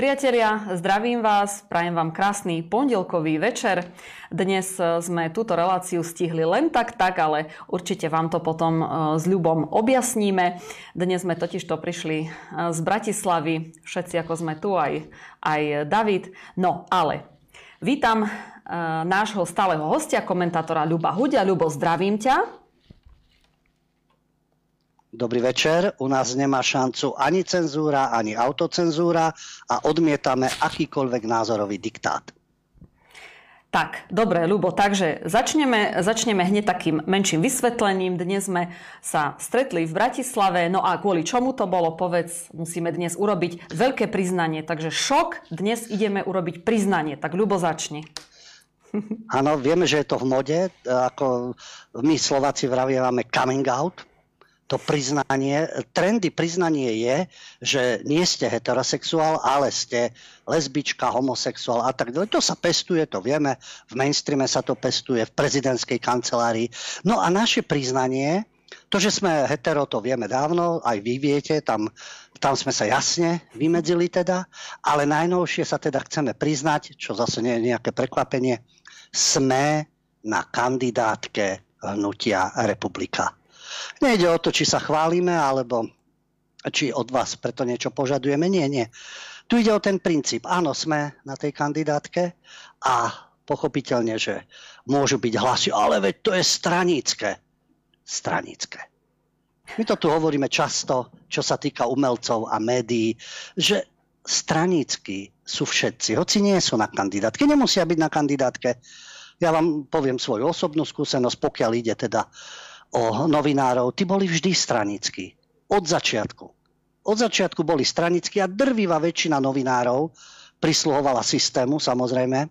Priatelia, zdravím vás, prajem vám krásny pondelkový večer. Dnes e, sme túto reláciu stihli len tak, tak, ale určite vám to potom e, s ľubom objasníme. Dnes sme totiž to prišli e, z Bratislavy, všetci ako sme tu, aj, aj David. No, ale vítam nášho stáleho hostia, komentátora Ľuba Hudia. Ľubo, zdravím ťa. Dobrý večer. U nás nemá šancu ani cenzúra, ani autocenzúra a odmietame akýkoľvek názorový diktát. Tak, dobre, Ľubo, takže začneme, začneme hneď takým menším vysvetlením. Dnes sme sa stretli v Bratislave, no a kvôli čomu to bolo, povedz, musíme dnes urobiť veľké priznanie. Takže šok, dnes ideme urobiť priznanie. Tak Ľubo, začni. Áno, vieme, že je to v mode. Ako my Slováci vravievame coming out, to priznanie, trendy priznanie je, že nie ste heterosexuál, ale ste lesbička, homosexuál a tak ďalej. To sa pestuje, to vieme, v mainstreame sa to pestuje, v prezidentskej kancelárii. No a naše priznanie, to, že sme hetero, to vieme dávno, aj vy viete, tam, tam sme sa jasne vymedzili teda, ale najnovšie sa teda chceme priznať, čo zase nie je nejaké prekvapenie, sme na kandidátke hnutia republika. Nejde o to, či sa chválime, alebo či od vás preto niečo požadujeme. Nie, nie. Tu ide o ten princíp. Áno, sme na tej kandidátke a pochopiteľne, že môžu byť hlasy, ale veď to je stranícke. Stranícke. My to tu hovoríme často, čo sa týka umelcov a médií, že stranícky sú všetci, hoci nie sú na kandidátke, nemusia byť na kandidátke. Ja vám poviem svoju osobnú skúsenosť, pokiaľ ide teda o novinárov, tí boli vždy stranickí. Od začiatku. Od začiatku boli stranickí a drvivá väčšina novinárov prisluhovala systému, samozrejme.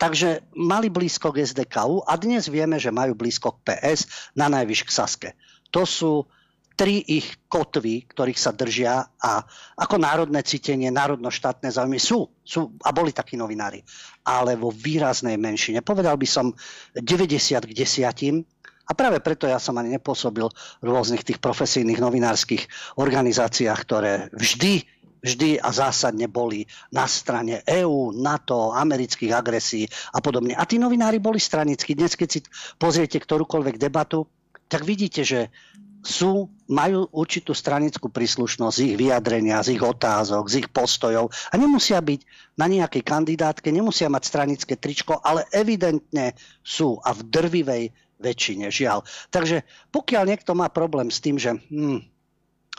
Takže mali blízko k SDKU a dnes vieme, že majú blízko k PS, na najvyš k Saske. To sú tri ich kotvy, ktorých sa držia a ako národné cítenie, národno-štátne záujmy sú, sú a boli takí novinári, ale vo výraznej menšine. Povedal by som 90 k 10 a práve preto ja som ani nepôsobil v rôznych tých profesijných novinárskych organizáciách, ktoré vždy vždy a zásadne boli na strane EÚ, NATO, amerických agresí a podobne. A tí novinári boli stranickí. Dnes, keď si pozriete ktorúkoľvek debatu, tak vidíte, že sú, majú určitú stranickú príslušnosť z ich vyjadrenia, z ich otázok, z ich postojov a nemusia byť na nejakej kandidátke, nemusia mať stranické tričko, ale evidentne sú a v drvivej väčšine, žiaľ. Takže pokiaľ niekto má problém s tým, že hm,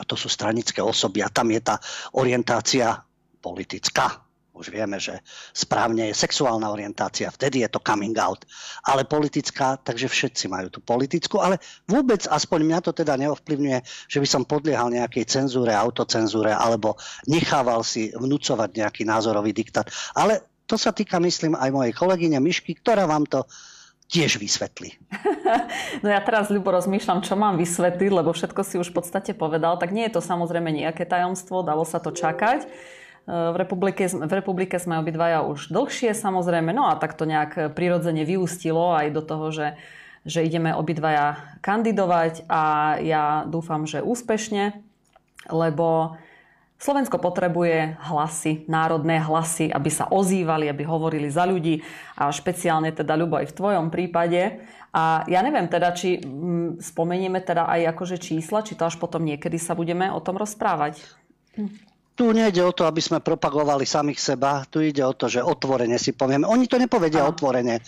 to sú stranické osoby a tam je tá orientácia politická, už vieme, že správne je sexuálna orientácia, vtedy je to coming out. Ale politická, takže všetci majú tú politickú, ale vôbec, aspoň mňa to teda neovplyvňuje, že by som podliehal nejakej cenzúre, autocenzúre, alebo nechával si vnúcovať nejaký názorový diktát. Ale to sa týka, myslím, aj mojej kolegyne Myšky, ktorá vám to tiež vysvetlí. No ja teraz, Ľubo, rozmýšľam, čo mám vysvetliť, lebo všetko si už v podstate povedal. Tak nie je to samozrejme nejaké tajomstvo, dalo sa to čakať. E, v republike, v republike sme obidvaja už dlhšie samozrejme, no a tak to nejak prirodzene vyústilo aj do toho, že, že ideme obidvaja kandidovať a ja dúfam, že úspešne, lebo Slovensko potrebuje hlasy, národné hlasy, aby sa ozývali, aby hovorili za ľudí a špeciálne teda Ľubo aj v tvojom prípade. A ja neviem teda, či mm, spomenieme teda aj akože čísla, či to až potom niekedy sa budeme o tom rozprávať. Tu nejde o to, aby sme propagovali samých seba, tu ide o to, že otvorene si povieme. Oni to nepovedia Aha. otvorene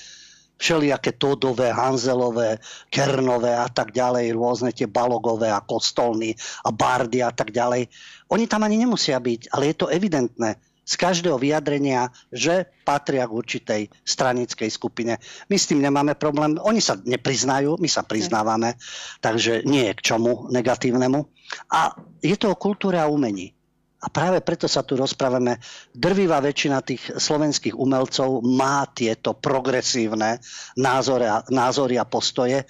všelijaké Todové, Hanzelové, Kernové a tak ďalej, rôzne tie Balogové a Kostolny a Bardy a tak ďalej. Oni tam ani nemusia byť, ale je to evidentné z každého vyjadrenia, že patria k určitej stranickej skupine. My s tým nemáme problém. Oni sa nepriznajú, my sa priznávame, takže nie je k čomu negatívnemu. A je to o kultúre a umení. A práve preto sa tu rozprávame. Drvivá väčšina tých slovenských umelcov má tieto progresívne názory a, názory a postoje. E,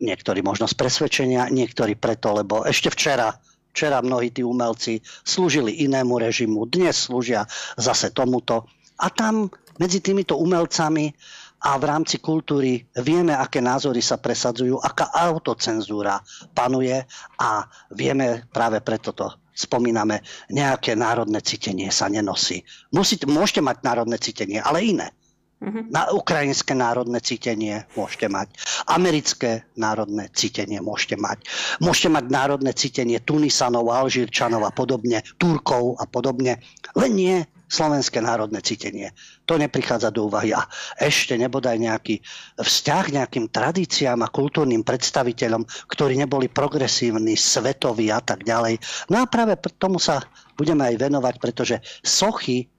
niektorí možno z presvedčenia, niektorí preto, lebo ešte včera Včera mnohí tí umelci slúžili inému režimu, dnes slúžia zase tomuto. A tam medzi týmito umelcami a v rámci kultúry vieme, aké názory sa presadzujú, aká autocenzúra panuje a vieme práve preto to spomíname, nejaké národné cítenie sa nenosí. Musíte, môžete mať národné cítenie, ale iné. Uh-huh. Na ukrajinské národné cítenie môžete mať. Americké národné cítenie môžete mať. Môžete mať národné cítenie Tunisanov, Alžírčanov a podobne, Turkov a podobne. Len nie slovenské národné cítenie. To neprichádza do úvahy. A ešte nebodaj nejaký vzťah nejakým tradíciám a kultúrnym predstaviteľom, ktorí neboli progresívni, svetoví a tak ďalej. No a práve tomu sa budeme aj venovať, pretože sochy,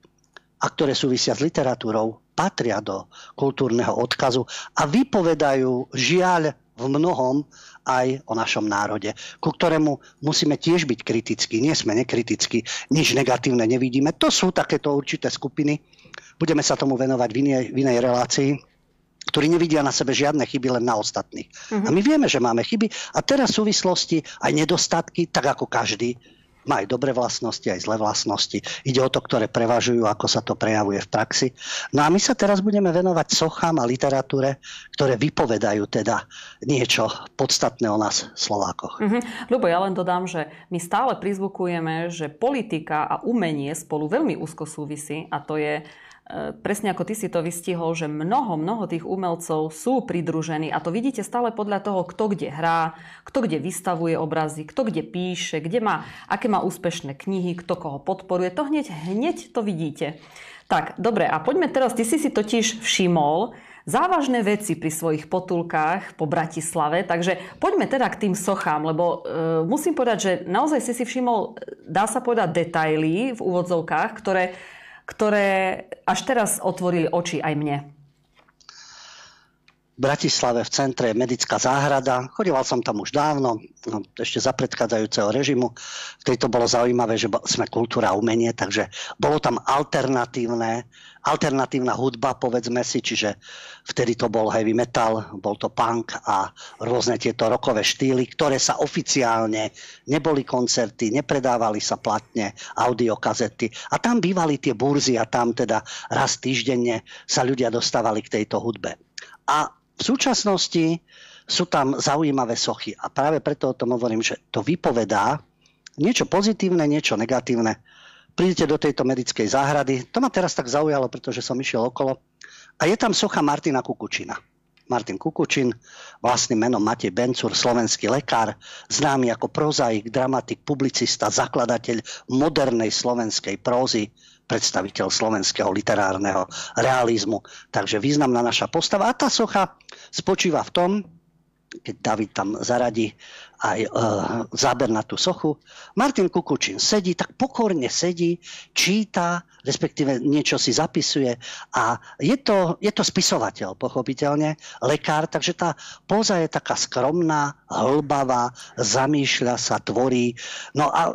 a ktoré súvisia s literatúrou, patria do kultúrneho odkazu a vypovedajú žiaľ v mnohom aj o našom národe, ku ktorému musíme tiež byť kritickí. Nie sme nekritickí, nič negatívne nevidíme. To sú takéto určité skupiny. Budeme sa tomu venovať v inej, v inej relácii ktorí nevidia na sebe žiadne chyby, len na ostatných. Uh-huh. A my vieme, že máme chyby a teraz súvislosti aj nedostatky, tak ako každý, má aj dobré vlastnosti, aj zlé vlastnosti. Ide o to, ktoré prevažujú, ako sa to prejavuje v praxi. No a my sa teraz budeme venovať sochám a literatúre, ktoré vypovedajú teda niečo podstatné o nás Slovákoch. Mm-hmm. Ľubo, ja len dodám, že my stále prizvukujeme, že politika a umenie spolu veľmi úzko súvisí a to je presne ako ty si to vystihol, že mnoho, mnoho tých umelcov sú pridružení a to vidíte stále podľa toho, kto kde hrá, kto kde vystavuje obrazy, kto kde píše, kde má, aké má úspešné knihy, kto koho podporuje. To hneď, hneď to vidíte. Tak, dobre, a poďme teraz, ty si si totiž všimol, závažné veci pri svojich potulkách po Bratislave, takže poďme teda k tým sochám, lebo e, musím povedať, že naozaj si si všimol, dá sa povedať, detaily v úvodzovkách, ktoré ktoré až teraz otvorili oči aj mne. V Bratislave v centre je medická záhrada. Chodíval som tam už dávno, no, ešte za predchádzajúceho režimu. Vtedy to bolo zaujímavé, že sme kultúra a umenie, takže bolo tam alternatívne alternatívna hudba, povedzme si, čiže vtedy to bol heavy metal, bol to punk a rôzne tieto rokové štýly, ktoré sa oficiálne neboli koncerty, nepredávali sa platne, audiokazety. A tam bývali tie burzy a tam teda raz týždenne sa ľudia dostávali k tejto hudbe. A v súčasnosti sú tam zaujímavé sochy. A práve preto o tom hovorím, že to vypovedá niečo pozitívne, niečo negatívne prídete do tejto medickej záhrady. To ma teraz tak zaujalo, pretože som išiel okolo. A je tam socha Martina Kukučina. Martin Kukučin, vlastným menom Matej Bencur, slovenský lekár, známy ako prozaik, dramatik, publicista, zakladateľ modernej slovenskej prózy, predstaviteľ slovenského literárneho realizmu. Takže významná naša postava. A tá socha spočíva v tom, keď David tam zaradí aj e, záber na tú sochu. Martin Kukučin sedí, tak pokorne sedí, číta, respektíve niečo si zapisuje a je to, je to spisovateľ, pochopiteľne, lekár, takže tá póza je taká skromná, hlbavá, zamýšľa sa, tvorí. No a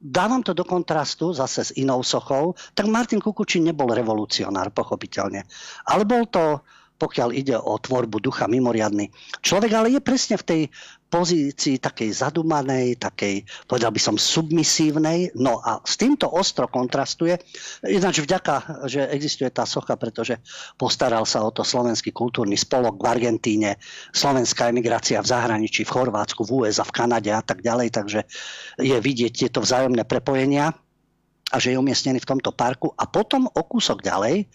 dávam to do kontrastu zase s inou sochou, tak Martin Kukučin nebol revolucionár, pochopiteľne. Ale bol to pokiaľ ide o tvorbu ducha mimoriadný človek, ale je presne v tej pozícii takej zadumanej, takej, povedal by som, submisívnej. No a s týmto ostro kontrastuje. Ináč vďaka, že existuje tá socha, pretože postaral sa o to slovenský kultúrny spolok v Argentíne, slovenská emigrácia v zahraničí, v Chorvátsku, v USA, v Kanade a tak ďalej. Takže je vidieť tieto vzájomné prepojenia a že je umiestnený v tomto parku. A potom o kúsok ďalej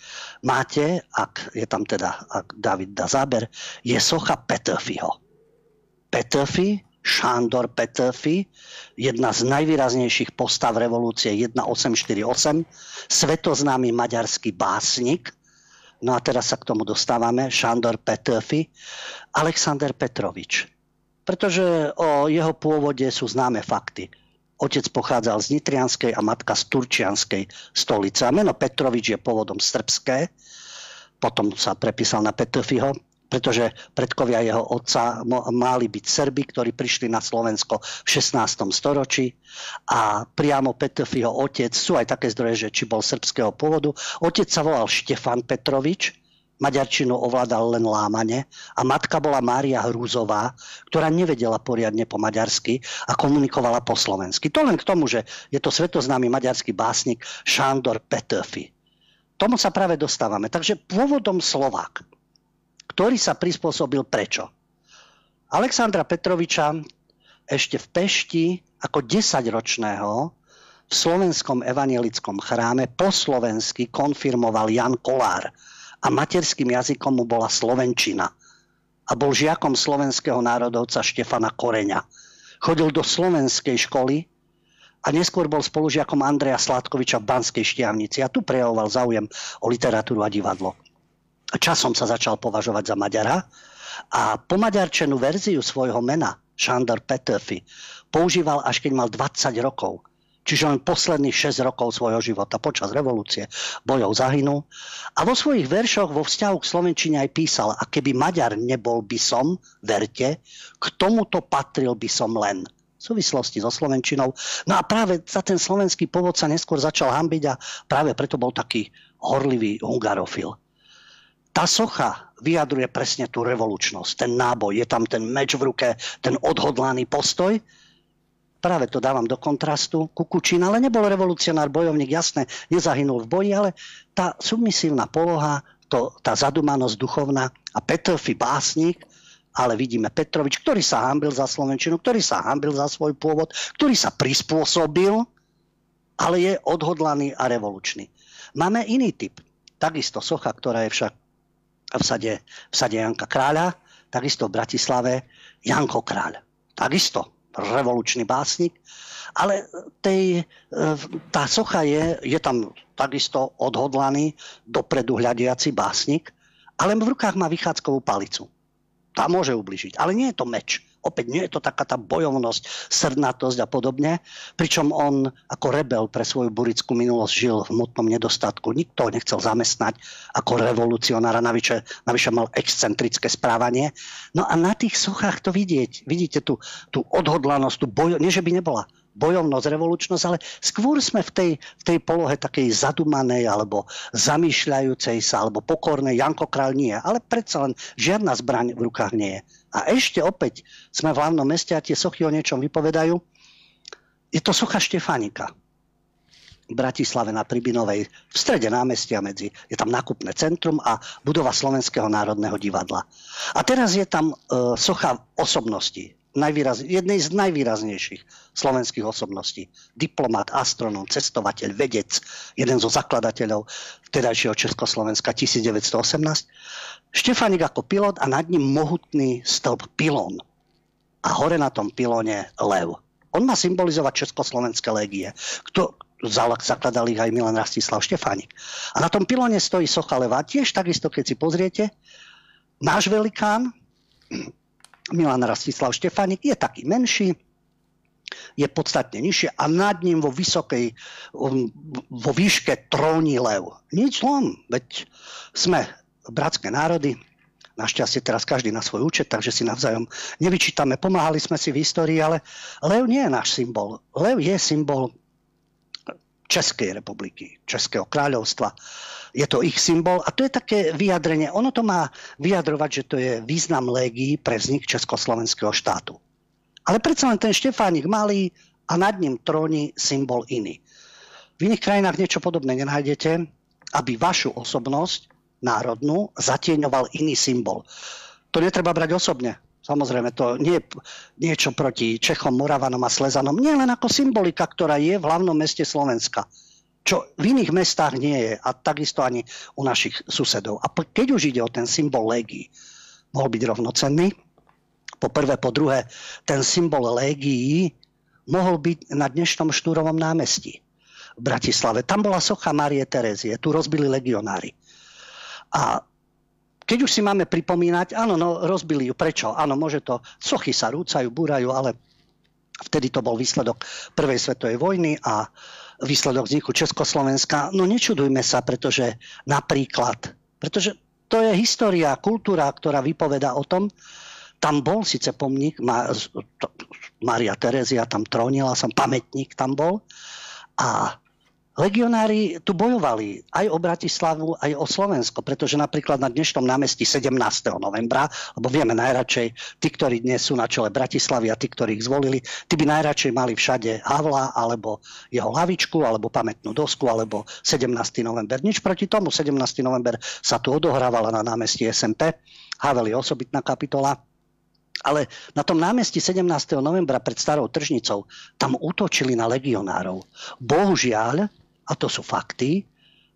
máte, ak je tam teda, ak David dá záber, je socha Petöfiho. Petöfi, Šándor Petöfi, jedna z najvýraznejších postav revolúcie 1848, svetoznámy maďarský básnik, no a teraz sa k tomu dostávame, Šándor Petöfi, Alexander Petrovič. Pretože o jeho pôvode sú známe fakty Otec pochádzal z Nitrianskej a matka z Turčianskej stolice. A meno Petrovič je pôvodom srbské, potom sa prepísal na Petrfiho, pretože predkovia jeho otca mali byť Srbi, ktorí prišli na Slovensko v 16. storočí a priamo Petrfiho otec, sú aj také zdroje, že či bol srbského pôvodu, otec sa volal Štefan Petrovič, Maďarčinu ovládal len lámane a matka bola Mária Hrúzová, ktorá nevedela poriadne po maďarsky a komunikovala po slovensky. To len k tomu, že je to svetoznámy maďarský básnik Šándor Petöfi. Tomu sa práve dostávame. Takže pôvodom Slovák, ktorý sa prispôsobil prečo? Alexandra Petroviča ešte v Pešti ako 10-ročného v slovenskom evanielickom chráme po slovensky konfirmoval Jan Kolár a materským jazykom mu bola slovenčina. A bol žiakom slovenského národovca Štefana Koreňa. Chodil do slovenskej školy a neskôr bol spolužiakom Andreja Sládkoviča v Banskej Štiavnici a tu prejavoval záujem o literatúru a divadlo. Časom sa začal považovať za Maďara a pomaďarčenú verziu svojho mena, Šandor Petőfi, používal až keď mal 20 rokov. Čiže len posledných 6 rokov svojho života počas revolúcie bojov zahynul. A vo svojich veršoch vo vzťahu k Slovenčine aj písal, a keby Maďar nebol by som, verte, k tomuto patril by som len v súvislosti so Slovenčinou. No a práve za ten slovenský pôvod sa neskôr začal hambiť a práve preto bol taký horlivý hungarofil. Tá socha vyjadruje presne tú revolučnosť, ten náboj, je tam ten meč v ruke, ten odhodlaný postoj práve to dávam do kontrastu, Kukučín, ale nebol revolucionár, bojovník, jasné, nezahynul v boji, ale tá submisívna poloha, to, tá zadumanosť duchovná a Petrfi básnik, ale vidíme Petrovič, ktorý sa hambil za Slovenčinu, ktorý sa hambil za svoj pôvod, ktorý sa prispôsobil, ale je odhodlaný a revolučný. Máme iný typ. Takisto socha, ktorá je však v sade, v sade Janka Kráľa, takisto v Bratislave Janko Kráľ. Takisto revolučný básnik, ale tej, e, tá socha je, je tam takisto odhodlaný, dopredu hľadiaci básnik, ale v rukách má vychádzkovú palicu. Tá môže ubližiť, ale nie je to meč. Opäť nie je to taká tá bojovnosť, srdnatosť a podobne. Pričom on ako rebel pre svoju burickú minulosť žil v mutnom nedostatku. Nikto ho nechcel zamestnať ako revolucionára, navyše, navyše mal excentrické správanie. No a na tých sochách to vidieť. Vidíte tú, tú odhodlanosť, tú bojo... Nie, že by nebola bojovnosť, revolučnosť, ale skôr sme v tej, v tej polohe takej zadumanej alebo zamýšľajúcej sa alebo pokornej. Janko Král nie, ale predsa len žiadna zbraň v rukách nie je. A ešte opäť sme v hlavnom meste a tie sochy o niečom vypovedajú. Je to socha Štefánika v Bratislave na Pribinovej, v strede námestia medzi, je tam nákupné centrum a budova Slovenského národného divadla. A teraz je tam e, socha osobností, najvýraz, jednej z najvýraznejších slovenských osobností. Diplomat, astronom, cestovateľ, vedec, jeden zo zakladateľov vtedajšieho Československa 1918. Štefanik ako pilot a nad ním mohutný stĺp pilón. A hore na tom pilóne lev. On má symbolizovať Československé légie. Kto, zakladal ich aj Milan Rastislav Štefánik. A na tom pilóne stojí socha leva. Tiež takisto, keď si pozriete, náš velikán, Milan Rastislav Štefánik, je taký menší, je podstatne nižšie a nad ním vo vysokej, vo výške tróni lev. Nič len, veď sme bratské národy, Našťastie teraz každý na svoj účet, takže si navzájom nevyčítame. Pomáhali sme si v histórii, ale lev nie je náš symbol. Lev je symbol Českej republiky, Českého kráľovstva. Je to ich symbol a to je také vyjadrenie. Ono to má vyjadrovať, že to je význam légií pre vznik Československého štátu. Ale predsa len ten Štefánik malý a nad ním tróni symbol iný. V iných krajinách niečo podobné nenájdete, aby vašu osobnosť národnú zatieňoval iný symbol. To netreba brať osobne. Samozrejme, to nie je niečo proti Čechom, Moravanom a Slezanom. Nie len ako symbolika, ktorá je v hlavnom meste Slovenska. Čo v iných mestách nie je a takisto ani u našich susedov. A keď už ide o ten symbol légií, mohol byť rovnocenný. Po prvé, po druhé, ten symbol légií mohol byť na dnešnom Štúrovom námestí v Bratislave. Tam bola socha Marie Terezie, tu rozbili legionári. A keď už si máme pripomínať, áno, no rozbili ju. Prečo? Áno, môže to, sochy sa rúcajú, búrajú, ale vtedy to bol výsledok Prvej svetovej vojny a výsledok vzniku Československa. No nečudujme sa, pretože napríklad, pretože to je história, kultúra, ktorá vypoveda o tom, tam bol síce pomník, Maria Terezia tam trónila, som pamätník tam bol a Legionári tu bojovali aj o Bratislavu, aj o Slovensko, pretože napríklad na dnešnom námestí 17. novembra, lebo vieme najradšej, tí, ktorí dnes sú na čele Bratislavy a tí, ktorí ich zvolili, tí by najradšej mali všade Havla, alebo jeho hlavičku, alebo pamätnú dosku, alebo 17. november. Nič proti tomu, 17. november sa tu odohrávala na námestí SMP. Havel je osobitná kapitola. Ale na tom námestí 17. novembra pred starou tržnicou tam útočili na legionárov. Bohužiaľ, a to sú fakty,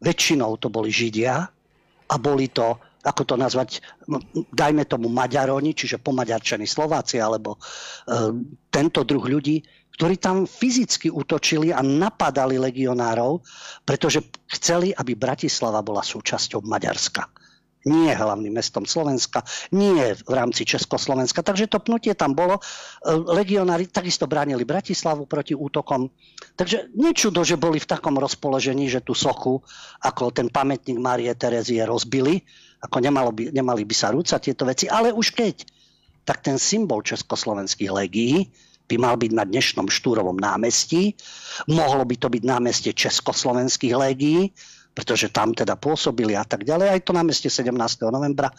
väčšinou to boli Židia a boli to, ako to nazvať, dajme tomu Maďaroni, čiže pomaďarčení Slováci, alebo e, tento druh ľudí, ktorí tam fyzicky útočili a napadali legionárov, pretože chceli, aby Bratislava bola súčasťou Maďarska nie hlavným mestom Slovenska, nie v rámci Československa. Takže to pnutie tam bolo. E, legionári takisto bránili Bratislavu proti útokom. Takže nečudo, že boli v takom rozpoložení, že tú sochu, ako ten pamätník Márie Terezie rozbili, ako nemalo by, nemali by sa rúcať tieto veci. Ale už keď, tak ten symbol československých legií by mal byť na dnešnom Štúrovom námestí. Mohlo by to byť námestie československých légií, pretože tam teda pôsobili a tak ďalej. Aj to na meste 17. novembra.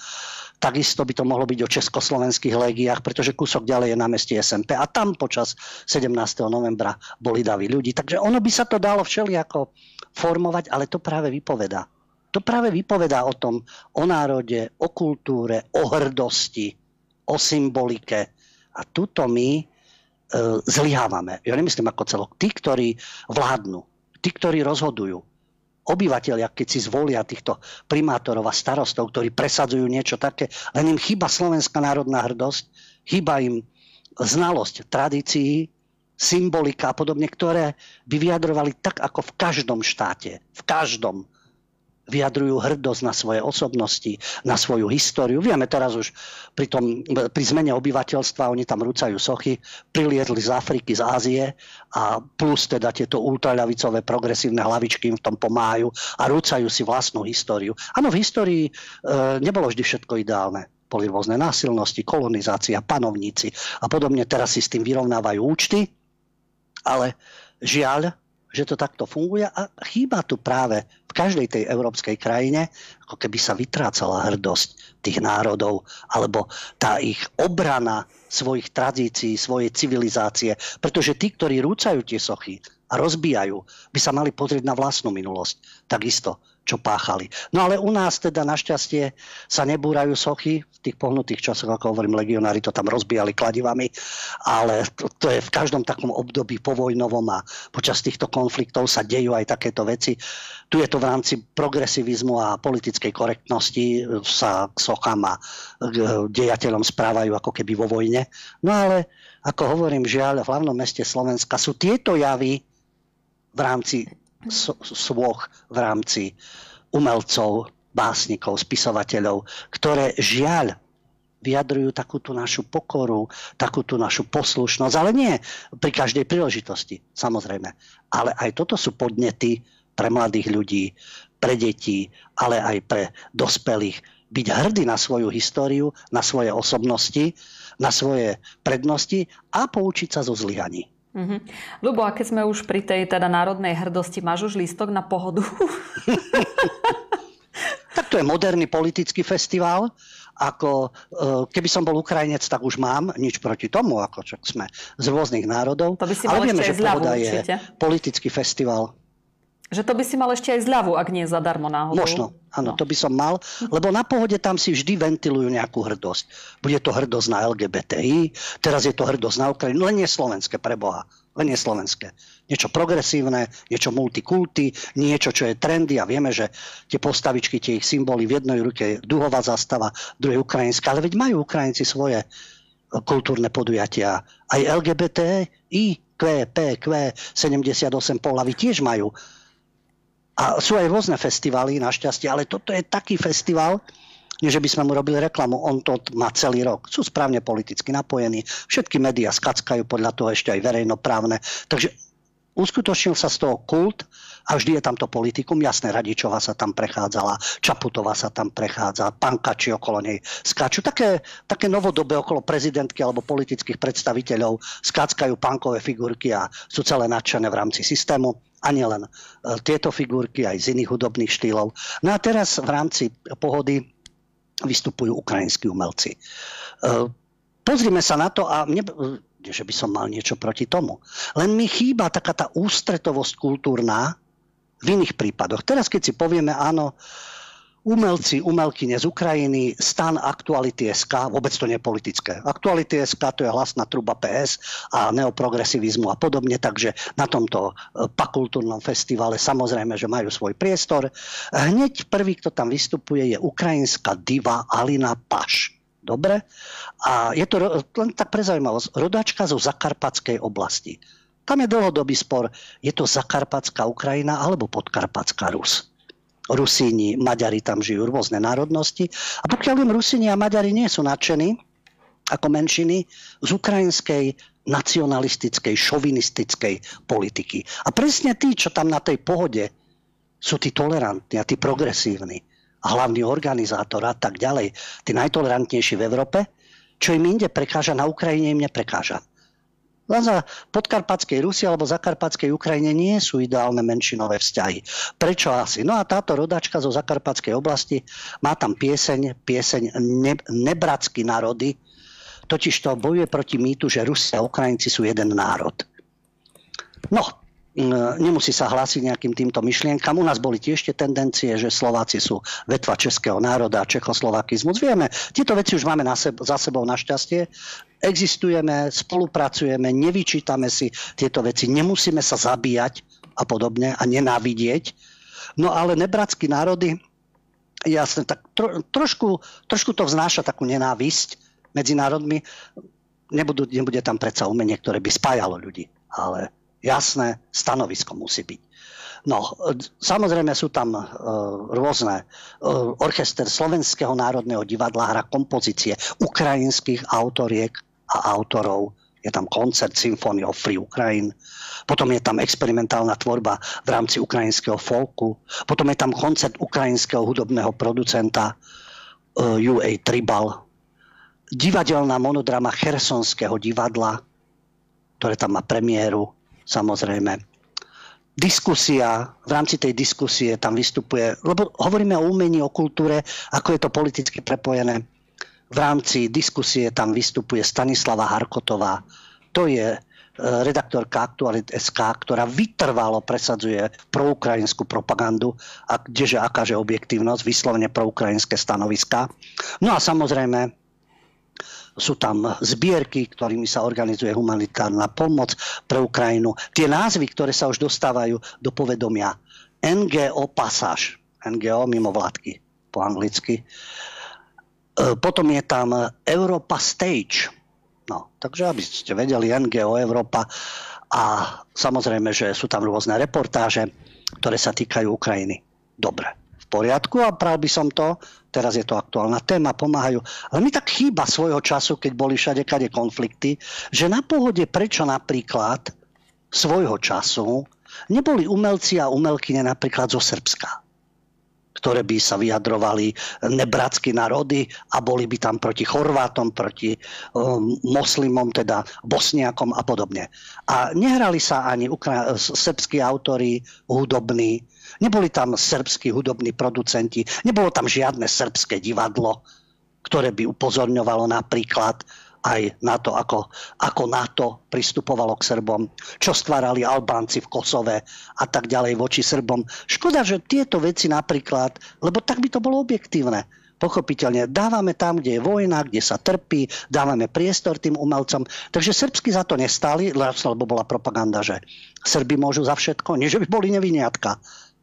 Takisto by to mohlo byť o československých légiách, pretože kúsok ďalej je na meste SMP a tam počas 17. novembra boli davy ľudí. Takže ono by sa to dalo všelijako formovať, ale to práve vypoveda. To práve vypovedá o tom, o národe, o kultúre, o hrdosti, o symbolike. A tuto my e, zlyhávame. Ja nemyslím ako celok. Tí, ktorí vládnu, tí, ktorí rozhodujú, obyvateľia, keď si zvolia týchto primátorov a starostov, ktorí presadzujú niečo také, len im chýba slovenská národná hrdosť, chýba im znalosť tradícií, symbolika a podobne, ktoré by vyjadrovali tak, ako v každom štáte, v každom vyjadrujú hrdosť na svoje osobnosti, na svoju históriu. Vieme teraz už pri, tom, pri zmene obyvateľstva, oni tam rúcajú sochy, prilietli z Afriky, z Ázie a plus teda tieto ultraľavicové progresívne hlavičky im v tom pomáhajú a rúcajú si vlastnú históriu. Áno, v histórii e, nebolo vždy všetko ideálne boli rôzne násilnosti, kolonizácia, panovníci a podobne. Teraz si s tým vyrovnávajú účty, ale žiaľ, že to takto funguje a chýba tu práve v každej tej európskej krajine, ako keby sa vytrácala hrdosť tých národov, alebo tá ich obrana svojich tradícií, svojej civilizácie. Pretože tí, ktorí rúcajú tie sochy a rozbijajú, by sa mali pozrieť na vlastnú minulosť. Takisto čo páchali. No ale u nás teda našťastie sa nebúrajú sochy, v tých pohnutých časoch, ako hovorím, legionári to tam rozbijali kladivami, ale to, to je v každom takom období povojnovom a počas týchto konfliktov sa dejú aj takéto veci. Tu je to v rámci progresivizmu a politickej korektnosti sa k sochám a k dejateľom správajú ako keby vo vojne. No ale, ako hovorím, žiaľ, v hlavnom meste Slovenska sú tieto javy v rámci svoch v rámci umelcov, básnikov, spisovateľov, ktoré žiaľ vyjadrujú takú tú našu pokoru, takú tú našu poslušnosť, ale nie pri každej príležitosti, samozrejme. Ale aj toto sú podnety pre mladých ľudí, pre detí, ale aj pre dospelých. Byť hrdý na svoju históriu, na svoje osobnosti, na svoje prednosti a poučiť sa zo zlyhaní. Mm-hmm. Lubo, a keď sme už pri tej teda národnej hrdosti, máš už lístok na pohodu? tak to je moderný politický festival. Ako, e, keby som bol Ukrajinec, tak už mám nič proti tomu, ako čak sme z rôznych národov. To by si Ale vieme, že pohoda je politický festival. Že to by si mal ešte aj zľavu, ak nie zadarmo náhodou. Možno, áno, no. to by som mal, lebo na pohode tam si vždy ventilujú nejakú hrdosť. Bude to hrdosť na LGBTI, teraz je to hrdosť na Ukrajinu, len nie slovenské, preboha, len nie slovenské. Niečo progresívne, niečo multikulty, niečo, čo je trendy a vieme, že tie postavičky, tie ich symboly v jednej ruke je duhová zastava, druhej ukrajinská, ale veď majú Ukrajinci svoje e, kultúrne podujatia. Aj LGBTI, Q, P, Q, 78 pohlavy tiež majú a sú aj rôzne festivaly, našťastie, ale toto je taký festival, že by sme mu robili reklamu, on to má celý rok. Sú správne politicky napojení, všetky médiá skackajú podľa toho ešte aj verejnoprávne. Takže uskutočnil sa z toho kult a vždy je tam to politikum. Jasné, Radičová sa tam prechádzala, Čaputová sa tam prechádza, Pankači okolo nej skáču. Také, také novodobé okolo prezidentky alebo politických predstaviteľov skáckajú pankové figurky a sú celé nadšené v rámci systému a nielen e, tieto figurky, aj z iných hudobných štýlov. No a teraz v rámci pohody vystupujú ukrajinskí umelci. E, pozrime sa na to a mne, e, že by som mal niečo proti tomu. Len mi chýba taká tá ústretovosť kultúrna v iných prípadoch. Teraz keď si povieme, áno, umelci, umelkyne z Ukrajiny, stan Aktuality SK, vôbec to nie je politické. Aktuality SK to je hlasná truba PS a neoprogresivizmu a podobne, takže na tomto e, pakultúrnom festivale samozrejme, že majú svoj priestor. Hneď prvý, kto tam vystupuje, je ukrajinská diva Alina Paš. Dobre? A je to len tak pre zaujímavosť. Rodačka zo Zakarpatskej oblasti. Tam je dlhodobý spor, je to Zakarpatská Ukrajina alebo Podkarpatská Rus. Rusíni, Maďari tam žijú, rôzne národnosti. A pokiaľ viem, Rusíni a Maďari nie sú nadšení ako menšiny z ukrajinskej nacionalistickej, šovinistickej politiky. A presne tí, čo tam na tej pohode sú tí tolerantní a tí progresívni a hlavný organizátor a tak ďalej, tí najtolerantnejší v Európe, čo im inde prekáža, na Ukrajine im neprekáža. Len za podkarpatskej Rusi alebo zakarpatskej Ukrajine nie sú ideálne menšinové vzťahy. Prečo asi? No a táto rodačka zo zakarpatskej oblasti má tam pieseň, pieseň ne, Nebratsky národy, totiž to bojuje proti mýtu, že Rusi a Ukrajinci sú jeden národ. No, nemusí sa hlásiť nejakým týmto myšlienkam. U nás boli tiež tie tendencie, že Slováci sú vetva českého národa, čechoslovakizmus. Vieme, tieto veci už máme na seb- za sebou našťastie. Existujeme, spolupracujeme, nevyčítame si tieto veci, nemusíme sa zabíjať a podobne a nenávidieť. No ale nebratskí národy, jasne, tak tro, trošku, trošku to vznáša takú nenávisť medzi národmi. Nebudú, nebude tam predsa umenie, ktoré by spájalo ľudí. Ale jasné stanovisko musí byť. No, samozrejme sú tam uh, rôzne. Uh, orchester Slovenského národného divadla hra kompozície ukrajinských autoriek a autorov. Je tam koncert Symphony of Free Ukraine. Potom je tam experimentálna tvorba v rámci ukrajinského folku. Potom je tam koncert ukrajinského hudobného producenta uh, UA Tribal. Divadelná monodrama Chersonského divadla, ktoré tam má premiéru samozrejme. Diskusia, v rámci tej diskusie tam vystupuje, lebo hovoríme o umení, o kultúre, ako je to politicky prepojené. V rámci diskusie tam vystupuje Stanislava Harkotová. To je e, redaktorka Aktualit SK, ktorá vytrvalo presadzuje proukrajinskú propagandu a kdeže akáže objektívnosť, vyslovene proukrajinské stanoviska. No a samozrejme sú tam zbierky, ktorými sa organizuje humanitárna pomoc pre Ukrajinu. Tie názvy, ktoré sa už dostávajú do povedomia. NGO Passage, NGO mimo vládky po anglicky. E, potom je tam Europa Stage. No, takže aby ste vedeli, NGO Európa a samozrejme, že sú tam rôzne reportáže, ktoré sa týkajú Ukrajiny. Dobre poriadku a pral by som to, teraz je to aktuálna téma, pomáhajú. Ale mi tak chýba svojho času, keď boli všade kade konflikty, že na pohode prečo napríklad svojho času neboli umelci a umelkyne napríklad zo Srbska ktoré by sa vyjadrovali nebratsky národy a boli by tam proti Chorvátom, proti um, moslimom, teda bosniakom a podobne. A nehrali sa ani ukra- srbskí autory hudobní, Neboli tam srbskí hudobní producenti, nebolo tam žiadne srbské divadlo, ktoré by upozorňovalo napríklad aj na to, ako, ako NATO pristupovalo k Srbom, čo stvárali Albánci v Kosove a tak ďalej voči Srbom. Škoda, že tieto veci napríklad, lebo tak by to bolo objektívne. Pochopiteľne dávame tam, kde je vojna, kde sa trpí, dávame priestor tým umelcom. Takže srbsky za to nestáli, lebo bola propaganda, že Srby môžu za všetko, nie že by boli neviniatka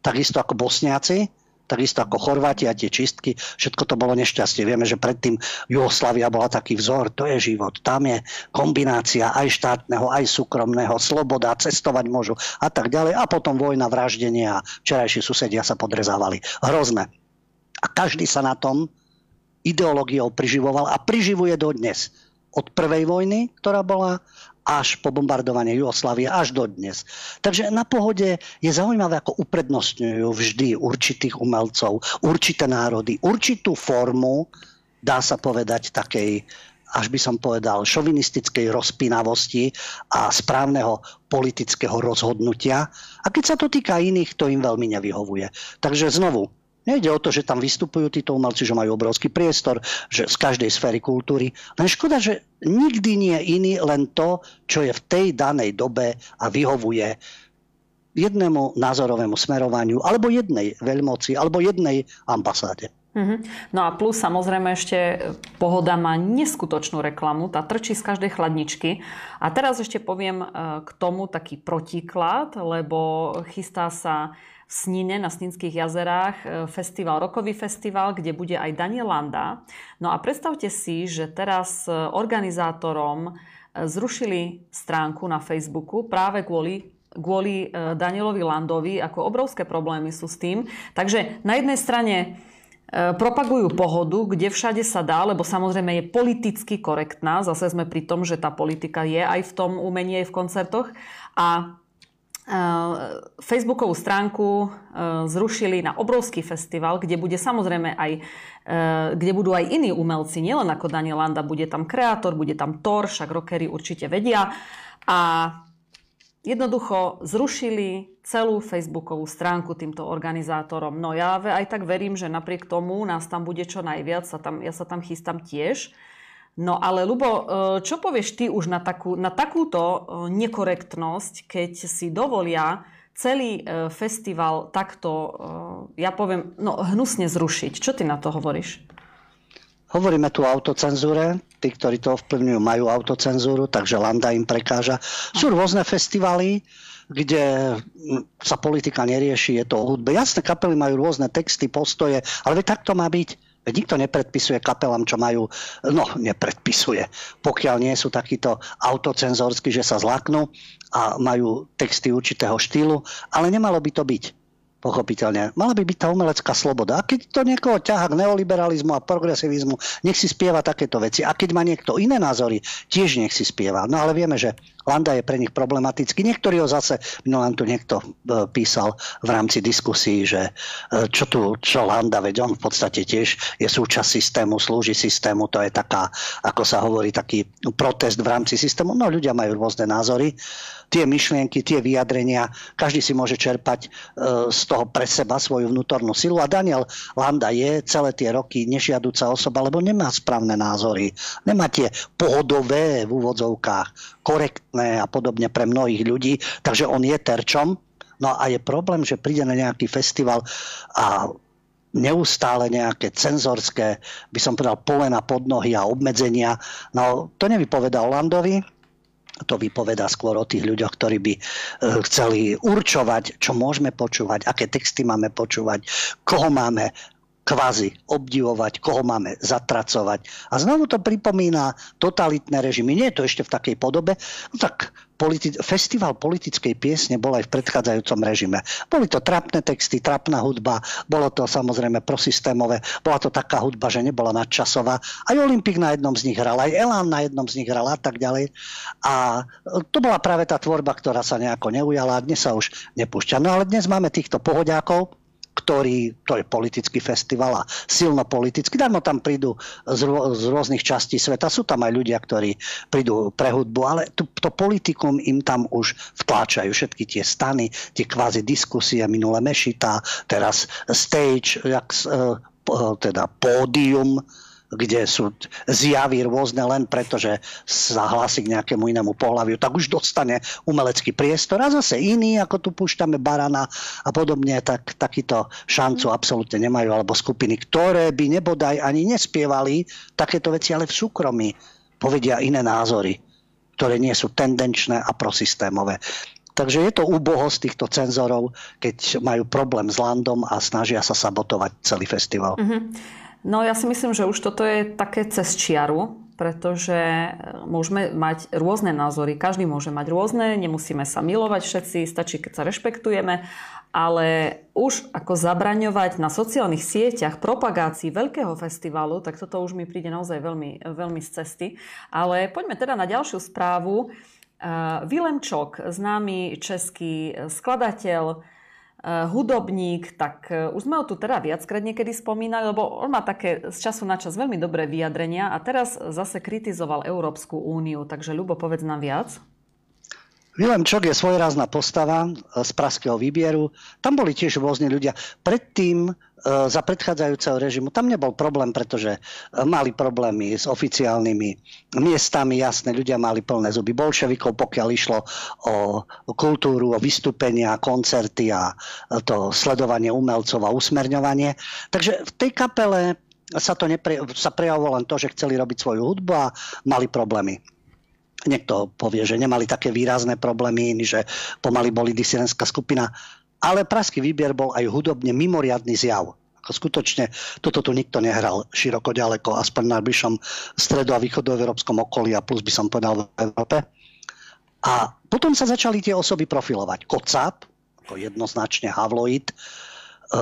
takisto ako Bosniaci, takisto ako Chorváti a tie čistky, všetko to bolo nešťastie. Vieme, že predtým Jugoslavia bola taký vzor, to je život. Tam je kombinácia aj štátneho, aj súkromného, sloboda, cestovať môžu a tak ďalej. A potom vojna, vraždenie a včerajší susedia sa podrezávali. Hrozné. A každý sa na tom ideológiou priživoval a priživuje dodnes. Od prvej vojny, ktorá bola, až po bombardovanie Jugoslavie, až do dnes. Takže na pohode je zaujímavé, ako uprednostňujú vždy určitých umelcov, určité národy, určitú formu, dá sa povedať, takej až by som povedal, šovinistickej rozpínavosti a správneho politického rozhodnutia. A keď sa to týka iných, to im veľmi nevyhovuje. Takže znovu, Nejde o to, že tam vystupujú títo umelci, že majú obrovský priestor, že z každej sféry kultúry. Len škoda, že nikdy nie iný, len to, čo je v tej danej dobe a vyhovuje jednému názorovému smerovaniu, alebo jednej veľmoci, alebo jednej ambasáde. Mm-hmm. No a plus samozrejme ešte pohoda má neskutočnú reklamu, tá trčí z každej chladničky. A teraz ešte poviem e, k tomu taký protiklad, lebo chystá sa v Snine na Sninských jazerách e, festival, rokový festival, kde bude aj Daniel Landa. No a predstavte si, že teraz e, organizátorom zrušili stránku na Facebooku práve kvôli kvôli Danielovi Landovi, ako obrovské problémy sú s tým. Takže na jednej strane E, propagujú pohodu, kde všade sa dá, lebo samozrejme je politicky korektná. Zase sme pri tom, že tá politika je aj v tom umení, aj v koncertoch. A e, Facebookovú stránku e, zrušili na obrovský festival, kde bude samozrejme aj, kde budú aj iní umelci, nielen ako Daniel Landa, bude tam kreator, bude tam Thor, však rockery určite vedia. A jednoducho zrušili celú facebookovú stránku týmto organizátorom. No ja aj tak verím, že napriek tomu nás tam bude čo najviac, sa tam, ja sa tam chystám tiež. No ale Lubo, e, čo povieš ty už na, takú, na takúto e, nekorektnosť, keď si dovolia celý e, festival takto, ja poviem, no hnusne zrušiť. Čo ty na to hovoríš? Hovoríme tu o autocenzúre. Tí, ktorí to ovplyvňujú, majú autocenzúru, takže Landa im prekáža. Sú rôzne festivaly, kde sa politika nerieši, je to o hudbe. Jasné, kapely majú rôzne texty, postoje, ale tak to má byť. Veď nikto nepredpisuje kapelám, čo majú, no nepredpisuje. Pokiaľ nie sú takíto autocenzorskí, že sa zlaknú a majú texty určitého štýlu, ale nemalo by to byť pochopiteľne. Mala by byť tá umelecká sloboda. A keď to niekoho ťaha k neoliberalizmu a progresivizmu, nech si spieva takéto veci. A keď má niekto iné názory, tiež nech si spieva. No ale vieme, že Landa je pre nich problematický. Niektorí ho zase, no len tu niekto e, písal v rámci diskusí, že e, čo tu, čo Landa, veď on v podstate tiež je súčasť systému, slúži systému, to je taká, ako sa hovorí, taký protest v rámci systému. No ľudia majú rôzne názory tie myšlienky, tie vyjadrenia, každý si môže čerpať e, z toho pre seba svoju vnútornú silu. A Daniel Landa je celé tie roky nežiaduca osoba, lebo nemá správne názory. Nemá tie pohodové v úvodzovkách, korektné a podobne pre mnohých ľudí, takže on je terčom. No a je problém, že príde na nejaký festival a neustále nejaké cenzorské, by som povedal, polena pod nohy a obmedzenia. No to nevypovedal Landovi, to vypoveda skôr o tých ľuďoch, ktorí by e, chceli určovať, čo môžeme počúvať, aké texty máme počúvať, koho máme kvázi obdivovať, koho máme zatracovať. A znovu to pripomína totalitné režimy. Nie je to ešte v takej podobe, no tak politi- festival politickej piesne bol aj v predchádzajúcom režime. Boli to trapné texty, trapná hudba, bolo to samozrejme prosystémové, bola to taká hudba, že nebola nadčasová. Aj Olympik na jednom z nich hral, aj Elán na jednom z nich hral a tak ďalej. A to bola práve tá tvorba, ktorá sa nejako neujala a dnes sa už nepúšťa. No ale dnes máme týchto pohodiakov, ktorý, to je politický festival a silno politický, darmo tam prídu z, z rôznych častí sveta, sú tam aj ľudia, ktorí prídu pre hudbu, ale to, to politikum im tam už vtláčajú. Všetky tie stany, tie kvázi diskusie, minule mešita, teraz stage, jak, e, teda pódium, kde sú zjavy rôzne len preto, že sa hlási k nejakému inému pohľaviu, tak už dostane umelecký priestor a zase iný, ako tu púšťame Barana a podobne, tak takýto šancu absolútne nemajú, alebo skupiny, ktoré by nebodaj ani nespievali takéto veci, ale v súkromí povedia iné názory, ktoré nie sú tendenčné a prosystémové. Takže je to úbohosť týchto cenzorov, keď majú problém s landom a snažia sa sabotovať celý festival. Mm-hmm. No ja si myslím, že už toto je také cez čiaru, pretože e, môžeme mať rôzne názory. Každý môže mať rôzne, nemusíme sa milovať všetci, stačí, keď sa rešpektujeme, ale už ako zabraňovať na sociálnych sieťach propagácii veľkého festivalu, tak toto už mi príde naozaj veľmi, veľmi z cesty. Ale poďme teda na ďalšiu správu. Vilem Čok, známy český skladateľ, Eh, hudobník, tak eh, už sme ho tu teda viackrát niekedy spomínali, lebo on má také z času na čas veľmi dobré vyjadrenia a teraz zase kritizoval Európsku úniu. Takže Ľubo, povedz nám viac. Vilém Čok je svojrázna postava e, z praského výbieru. Tam boli tiež rôzni ľudia. Predtým, za predchádzajúceho režimu, tam nebol problém, pretože e, mali problémy s oficiálnymi miestami. Jasné, ľudia mali plné zuby bolševikov, pokiaľ išlo o kultúru, o vystúpenia, koncerty a to sledovanie umelcov a usmerňovanie. Takže v tej kapele sa, to nepre, sa prejavovalo len to, že chceli robiť svoju hudbu a mali problémy Niekto povie, že nemali také výrazné problémy, že pomaly boli disidentská skupina. Ale praský výbier bol aj hudobne mimoriadný zjav. Ako skutočne toto tu nikto nehral široko ďaleko, aspoň na najbližšom stredo- a východoeurópskom okolí a plus by som povedal v Európe. A potom sa začali tie osoby profilovať. Kocap, ako jednoznačne Havloid, e,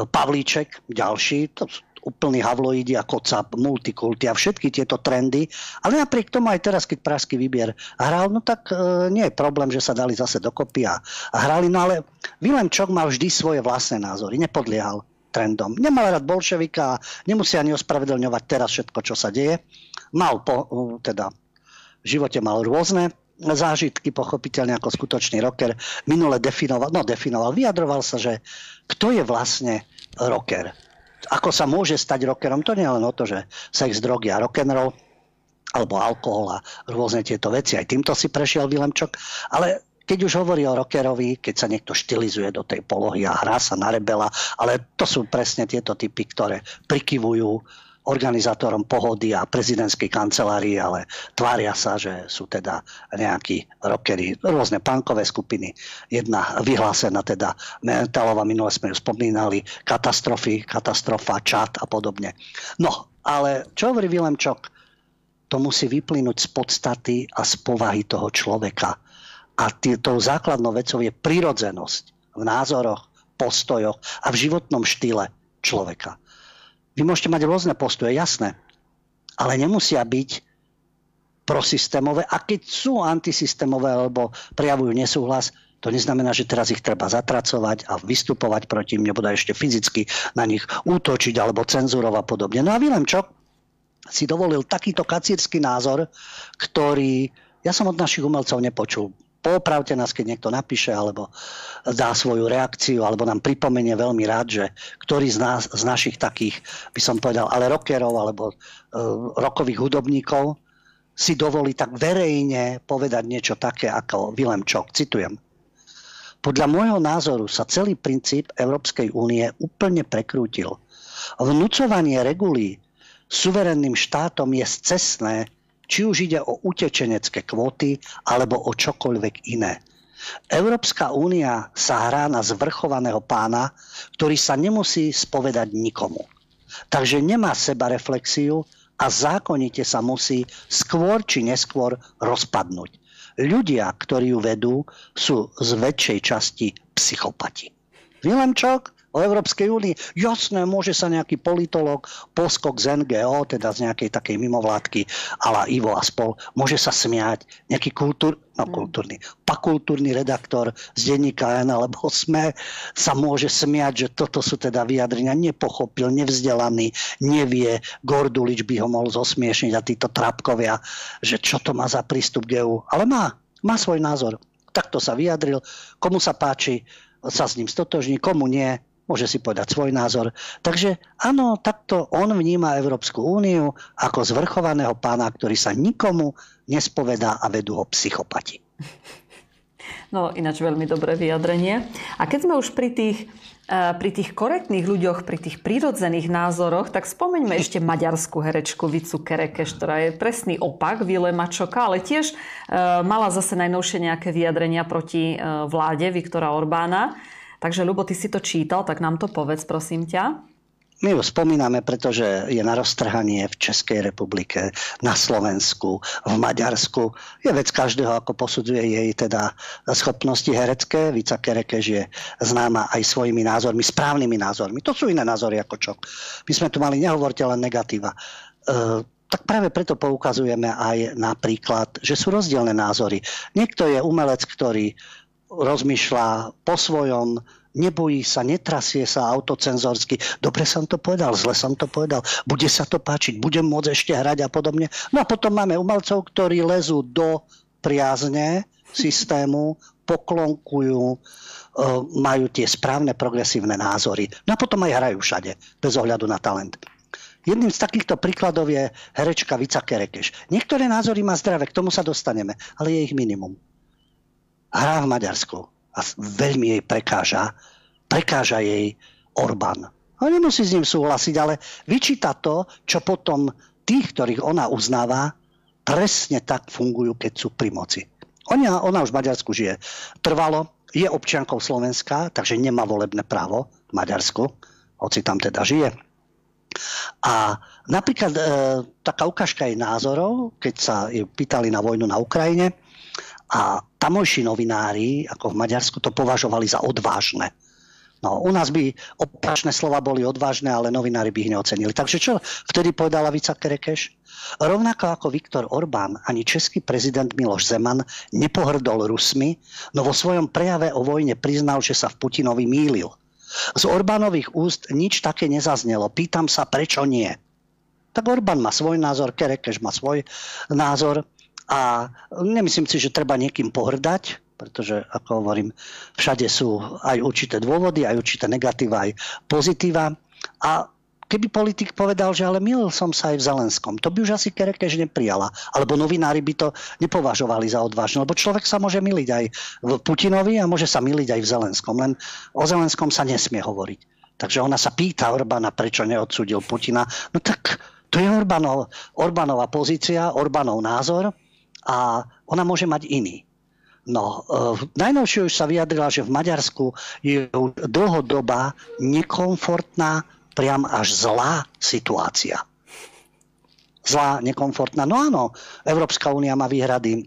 Pavlíček, ďalší, to úplný havloidi a kocap, multikulty a všetky tieto trendy. Ale napriek tomu aj teraz, keď Pražský výbier hral, no tak e, nie je problém, že sa dali zase dokopy a, a hrali. No ale Vilém Čok mal vždy svoje vlastné názory, nepodliehal trendom. Nemal rád bolševika a nemusí ani ospravedlňovať teraz všetko, čo sa deje. Mal po, teda v živote mal rôzne zážitky, pochopiteľne ako skutočný rocker. Minule definoval, no definoval, vyjadroval sa, že kto je vlastne rocker ako sa môže stať rockerom, to nie je len o to, že sex, drogy a rock'n'roll, alebo alkohol a rôzne tieto veci. Aj týmto si prešiel Vilemčok. Ale keď už hovorí o rockerovi, keď sa niekto štilizuje do tej polohy a hrá sa na rebela, ale to sú presne tieto typy, ktoré prikyvujú organizátorom pohody a prezidentskej kancelárii, ale tvária sa, že sú teda nejakí rockery, rôzne punkové skupiny. Jedna vyhlásená teda metalová, minule sme ju spomínali, katastrofy, katastrofa, čat a podobne. No, ale čo hovorí Vilemčok? To musí vyplynúť z podstaty a z povahy toho človeka. A tou základnou vecou je prirodzenosť v názoroch, postojoch a v životnom štýle človeka. Vy môžete mať rôzne postoje, jasné, ale nemusia byť prosystémové. A keď sú antisystémové alebo prejavujú nesúhlas, to neznamená, že teraz ich treba zatracovať a vystupovať proti im, nebude ešte fyzicky na nich útočiť alebo cenzurovať a podobne. No a Vilem Čok si dovolil takýto kacírsky názor, ktorý ja som od našich umelcov nepočul popravte nás, keď niekto napíše alebo dá svoju reakciu alebo nám pripomenie veľmi rád, že ktorý z, nás, z našich takých, by som povedal, ale rockerov alebo uh, rokových hudobníkov si dovolí tak verejne povedať niečo také ako Willem Čok. Citujem. Podľa môjho názoru sa celý princíp Európskej únie úplne prekrútil. Vnúcovanie regulí suverenným štátom je cestné či už ide o utečenecké kvóty alebo o čokoľvek iné. Európska únia sa hrá na zvrchovaného pána, ktorý sa nemusí spovedať nikomu. Takže nemá seba reflexiu a zákonite sa musí skôr či neskôr rozpadnúť. Ľudia, ktorí ju vedú, sú z väčšej časti psychopati. Vilemčok o Európskej únii. Jasné, môže sa nejaký politolog, poskok z NGO, teda z nejakej takej mimovládky, ala Ivo a spol, môže sa smiať. Nejaký kultúr, no mm. kultúrny, pakultúrny redaktor z denníka N alebo SME sa môže smiať, že toto sú teda vyjadrenia. Nepochopil, nevzdelaný, nevie. Gordulič by ho mohol zosmiešniť a títo trapkovia, že čo to má za prístup k EU. Ale má, má svoj názor. Takto sa vyjadril. Komu sa páči, sa s ním stotožní, komu nie, môže si povedať svoj názor. Takže áno, takto on vníma Európsku úniu ako zvrchovaného pána, ktorý sa nikomu nespovedá a vedú ho psychopati. No ináč veľmi dobré vyjadrenie. A keď sme už pri tých, eh, pri tých korektných ľuďoch, pri tých prírodzených názoroch, tak spomeňme ešte maďarskú herečku Vicu Kerekeš, ktorá je presný opak Vilema Čoka, ale tiež eh, mala zase najnovšie nejaké vyjadrenia proti eh, vláde Viktora Orbána. Takže, Ľubo, ty si to čítal, tak nám to povedz, prosím ťa. My ju spomíname, pretože je na roztrhanie v Českej republike, na Slovensku, v Maďarsku. Je vec každého, ako posudzuje jej teda schopnosti herecké. Vica Kerekeš je známa aj svojimi názormi, správnymi názormi. To sú iné názory ako čo. My sme tu mali, nehovorte len negatíva. E, tak práve preto poukazujeme aj napríklad, že sú rozdielne názory. Niekto je umelec, ktorý rozmýšľa po svojom, nebojí sa, netrasie sa autocenzorsky. Dobre som to povedal, zle som to povedal, bude sa to páčiť, budem môcť ešte hrať a podobne. No a potom máme umelcov, ktorí lezú do priazne systému, poklonkujú, majú tie správne progresívne názory. No a potom aj hrajú všade, bez ohľadu na talent. Jedným z takýchto príkladov je herečka Vica Kerekeš. Niektoré názory má zdravé, k tomu sa dostaneme, ale je ich minimum. Hrá v Maďarsku a veľmi jej prekáža, prekáža jej Orbán. On nemusí s ním súhlasiť, ale vyčíta to, čo potom tých, ktorých ona uznáva, presne tak fungujú, keď sú pri moci. Ona, ona už v Maďarsku žije trvalo, je občiankou Slovenska, takže nemá volebné právo v Maďarsku, hoci tam teda žije. A napríklad e, taká ukážka jej názorov, keď sa ju pýtali na vojnu na Ukrajine, a tamojší novinári, ako v Maďarsku, to považovali za odvážne. No, u nás by opačné slova boli odvážne, ale novinári by ich neocenili. Takže čo vtedy povedala Vica Kerekeš? Rovnako ako Viktor Orbán, ani český prezident Miloš Zeman nepohrdol Rusmi, no vo svojom prejave o vojne priznal, že sa v Putinovi mýlil. Z Orbánových úst nič také nezaznelo. Pýtam sa, prečo nie? Tak Orbán má svoj názor, Kerekeš má svoj názor a nemyslím si, že treba niekým pohrdať, pretože, ako hovorím, všade sú aj určité dôvody, aj určité negatíva, aj pozitíva. A keby politik povedal, že ale milil som sa aj v Zelenskom, to by už asi Kerekeš neprijala. Alebo novinári by to nepovažovali za odvážne, lebo človek sa môže miliť aj v Putinovi a môže sa miliť aj v Zelenskom. Len o Zelenskom sa nesmie hovoriť. Takže ona sa pýta Orbána, prečo neodsúdil Putina. No tak to je Orbánov, Orbánova pozícia, Orbánov názor a ona môže mať iný. No, uh, najnovšie už sa vyjadrila, že v Maďarsku je dlhodobá, nekomfortná, priam až zlá situácia. Zlá, nekomfortná. No áno, Európska únia má výhrady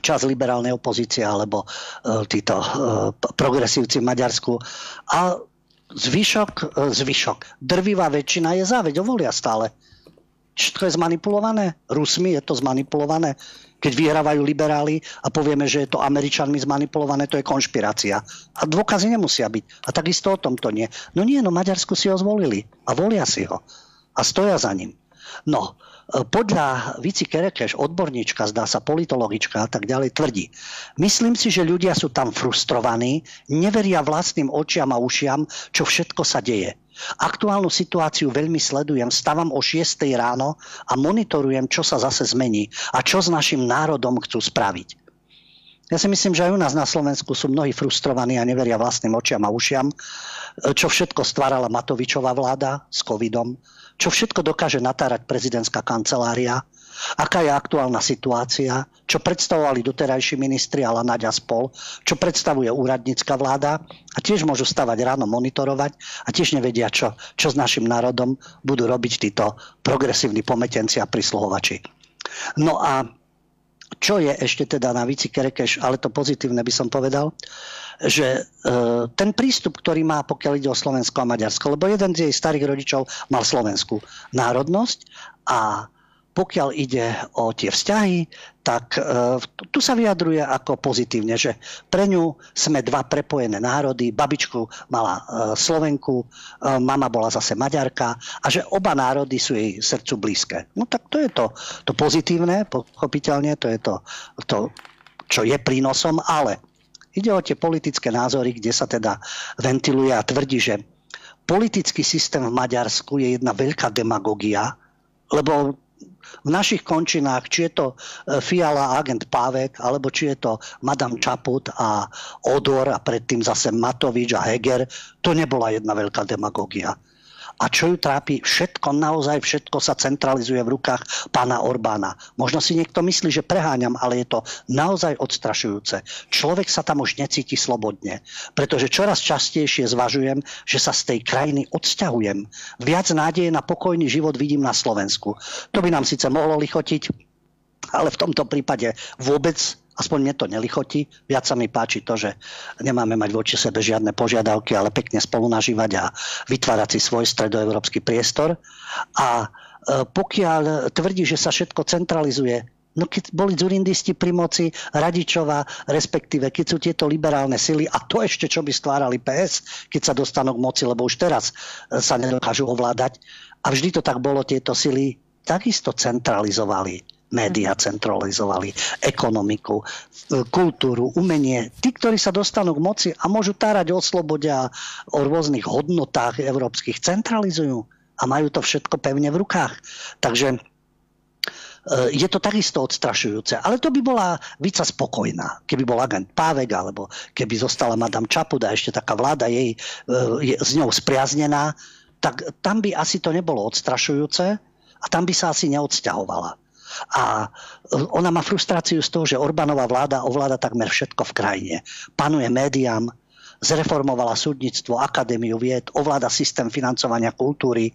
čas liberálnej opozície alebo uh, títo uh, progresívci v Maďarsku. A zvyšok, uh, zvyšok, drvivá väčšina je za, veď volia stále. Všetko je zmanipulované? Rusmi je to zmanipulované? Keď vyhrávajú liberáli a povieme, že je to Američanmi zmanipulované, to je konšpirácia. A dôkazy nemusia byť. A takisto o tom to nie. No nie, no Maďarsku si ho zvolili a volia si ho. A stoja za ním. No, e, podľa Vici Kerekeš, odborníčka, zdá sa politologička a tak ďalej, tvrdí. Myslím si, že ľudia sú tam frustrovaní, neveria vlastným očiam a ušiam, čo všetko sa deje. Aktuálnu situáciu veľmi sledujem, stávam o 6 ráno a monitorujem, čo sa zase zmení a čo s našim národom chcú spraviť. Ja si myslím, že aj u nás na Slovensku sú mnohí frustrovaní a neveria vlastným očiam a ušiam, čo všetko stvárala Matovičová vláda s covidom, čo všetko dokáže natárať prezidentská kancelária, aká je aktuálna situácia, čo predstavovali doterajší ministri a Naď a spol, čo predstavuje úradnícka vláda? A tiež môžu stavať ráno monitorovať a tiež nevedia, čo, čo s našim národom budú robiť títo progresívni pometenci a prisluhovači. No a čo je ešte teda na Vici Kerekeš, ale to pozitívne by som povedal, že e, ten prístup, ktorý má, pokiaľ ide o Slovensko a Maďarsko, lebo jeden z jej starých rodičov mal slovenskú národnosť a pokiaľ ide o tie vzťahy, tak e, tu sa vyjadruje ako pozitívne, že pre ňu sme dva prepojené národy, babičku mala e, Slovenku, e, mama bola zase Maďarka a že oba národy sú jej srdcu blízke. No tak to je to, to pozitívne, pochopiteľne, to je to, to, čo je prínosom, ale ide o tie politické názory, kde sa teda ventiluje a tvrdí, že politický systém v Maďarsku je jedna veľká demagogia, lebo v našich končinách, či je to e, Fiala, agent Pávek, alebo či je to Madame Čaput a Odor a predtým zase Matovič a Heger, to nebola jedna veľká demagogia. A čo ju trápi? Všetko, naozaj všetko sa centralizuje v rukách pána Orbána. Možno si niekto myslí, že preháňam, ale je to naozaj odstrašujúce. Človek sa tam už necíti slobodne, pretože čoraz častejšie zvažujem, že sa z tej krajiny odsťahujem. Viac nádeje na pokojný život vidím na Slovensku. To by nám síce mohlo lichotiť, ale v tomto prípade vôbec aspoň mne to nelichotí. Viac sa mi páči to, že nemáme mať voči sebe žiadne požiadavky, ale pekne spolu nažívať a vytvárať si svoj stredoevropský priestor. A e, pokiaľ tvrdí, že sa všetko centralizuje, No keď boli zurindisti pri moci, Radičová, respektíve keď sú tieto liberálne sily, a to ešte čo by stvárali PS, keď sa dostanú k moci, lebo už teraz e, sa nedokážu ovládať. A vždy to tak bolo, tieto sily takisto centralizovali Média centralizovali ekonomiku, kultúru, umenie. Tí, ktorí sa dostanú k moci a môžu tárať o slobode a o rôznych hodnotách európskych, centralizujú a majú to všetko pevne v rukách. Takže e, je to takisto odstrašujúce. Ale to by bola víca spokojná, keby bol agent Pávek, alebo keby zostala Madame Čapuda, ešte taká vláda jej, e, je s ňou spriaznená, tak tam by asi to nebolo odstrašujúce a tam by sa asi neodsťahovala. A e, ona má frustráciu z toho, že Orbánová vláda ovláda takmer všetko v krajine. Panuje médiám, zreformovala súdnictvo, akadémiu vied, ovláda systém financovania kultúry.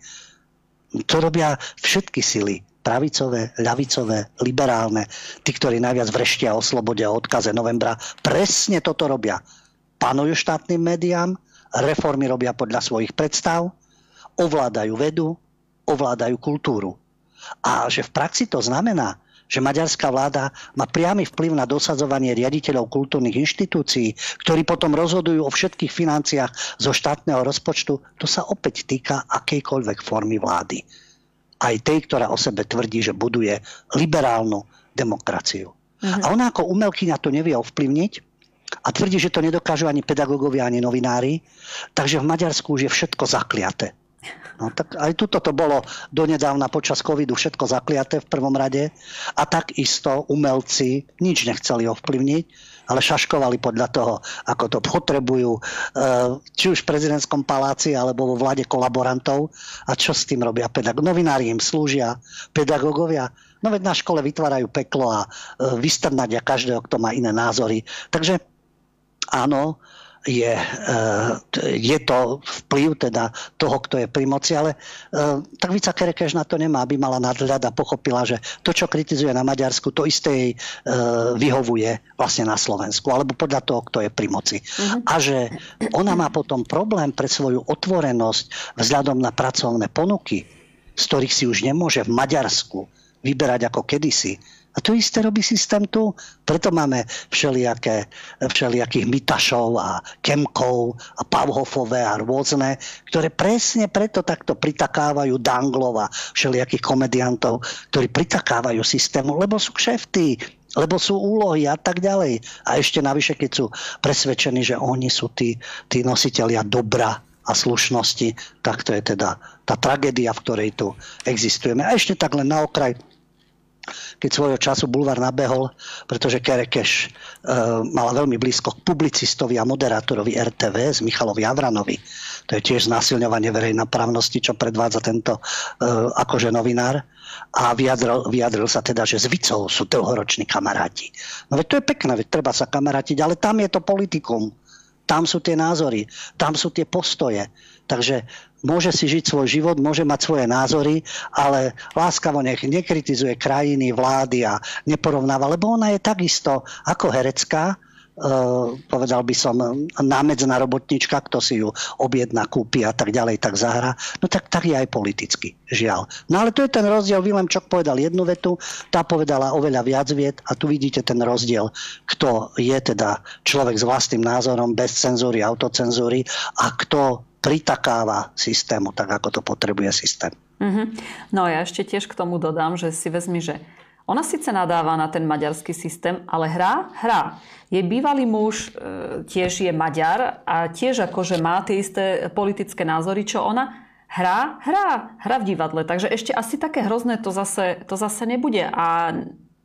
To robia všetky sily pravicové, ľavicové, liberálne, tí, ktorí najviac vreštia o slobode a odkaze novembra, presne toto robia. Panujú štátnym médiám, reformy robia podľa svojich predstav, ovládajú vedu, ovládajú kultúru. A že v praxi to znamená, že maďarská vláda má priamy vplyv na dosadzovanie riaditeľov kultúrnych inštitúcií, ktorí potom rozhodujú o všetkých financiách zo štátneho rozpočtu, to sa opäť týka akejkoľvek formy vlády. Aj tej, ktorá o sebe tvrdí, že buduje liberálnu demokraciu. Uh-huh. A ona ako umelkyňa to nevie ovplyvniť a tvrdí, že to nedokážu ani pedagógovia, ani novinári. Takže v Maďarsku už je všetko zakliaté. No, tak aj tuto to bolo donedávna počas covidu všetko zakliaté v prvom rade a takisto umelci nič nechceli ovplyvniť, ale šaškovali podľa toho, ako to potrebujú, eh, či už v prezidentskom paláci alebo vo vláde kolaborantov. A čo s tým robia pedagógovia? Novinári im slúžia, pedagógovia. No veď na škole vytvárajú peklo a eh, vystrnadia každého, kto má iné názory. Takže áno, je, eh, je to vplyv teda toho, kto je pri moci, ale eh, tak Vica Kerekeš na to nemá, aby mala nadhľad a pochopila, že to, čo kritizuje na Maďarsku, to isté jej eh, vyhovuje vlastne na Slovensku, alebo podľa toho, kto je pri moci. Uh-huh. A že ona má potom problém pre svoju otvorenosť vzhľadom na pracovné ponuky, z ktorých si už nemôže v Maďarsku vyberať ako kedysi, a to isté robí systém tu. Preto máme všelijaké, všelijakých mytašov a kemkov a pavhofové a rôzne, ktoré presne preto takto pritakávajú danglov a všelijakých komediantov, ktorí pritakávajú systému, lebo sú kšefty, lebo sú úlohy a tak ďalej. A ešte navyše, keď sú presvedčení, že oni sú tí, tí nositeľia dobra a slušnosti, tak to je teda tá tragédia, v ktorej tu existujeme. A ešte tak len na okraj, keď svojho času Bulvar nabehol, pretože Kerekeš e, mala veľmi blízko k publicistovi a moderátorovi RTV z Michalovi Avranovi. To je tiež znásilňovanie právnosti, čo predvádza tento e, akože novinár. A vyjadril, vyjadril sa teda, že s Vicou sú dlhoroční kamaráti. No veď to je pekné, veď treba sa kamarátiť, ale tam je to politikum. Tam sú tie názory, tam sú tie postoje. Takže môže si žiť svoj život, môže mať svoje názory, ale láskavo nech nekritizuje krajiny, vlády a neporovnáva, lebo ona je takisto ako herecká, Uh, povedal by som, námedzná robotnička, kto si ju objedná, kúpi a tak ďalej, tak zahra. No tak, tak je aj politicky, žiaľ. No ale to je ten rozdiel. Willem Čok povedal jednu vetu, tá povedala oveľa viac viet a tu vidíte ten rozdiel, kto je teda človek s vlastným názorom, bez cenzúry, autocenzúry a kto pritakáva systému tak, ako to potrebuje systém. Mm-hmm. No ja ešte tiež k tomu dodám, že si vezmi, že ona síce nadáva na ten maďarský systém, ale hrá, hrá. Jej bývalý muž e, tiež je Maďar a tiež akože má tie isté politické názory, čo ona. Hrá, hrá, hrá v divadle. Takže ešte asi také hrozné to zase, to zase nebude. A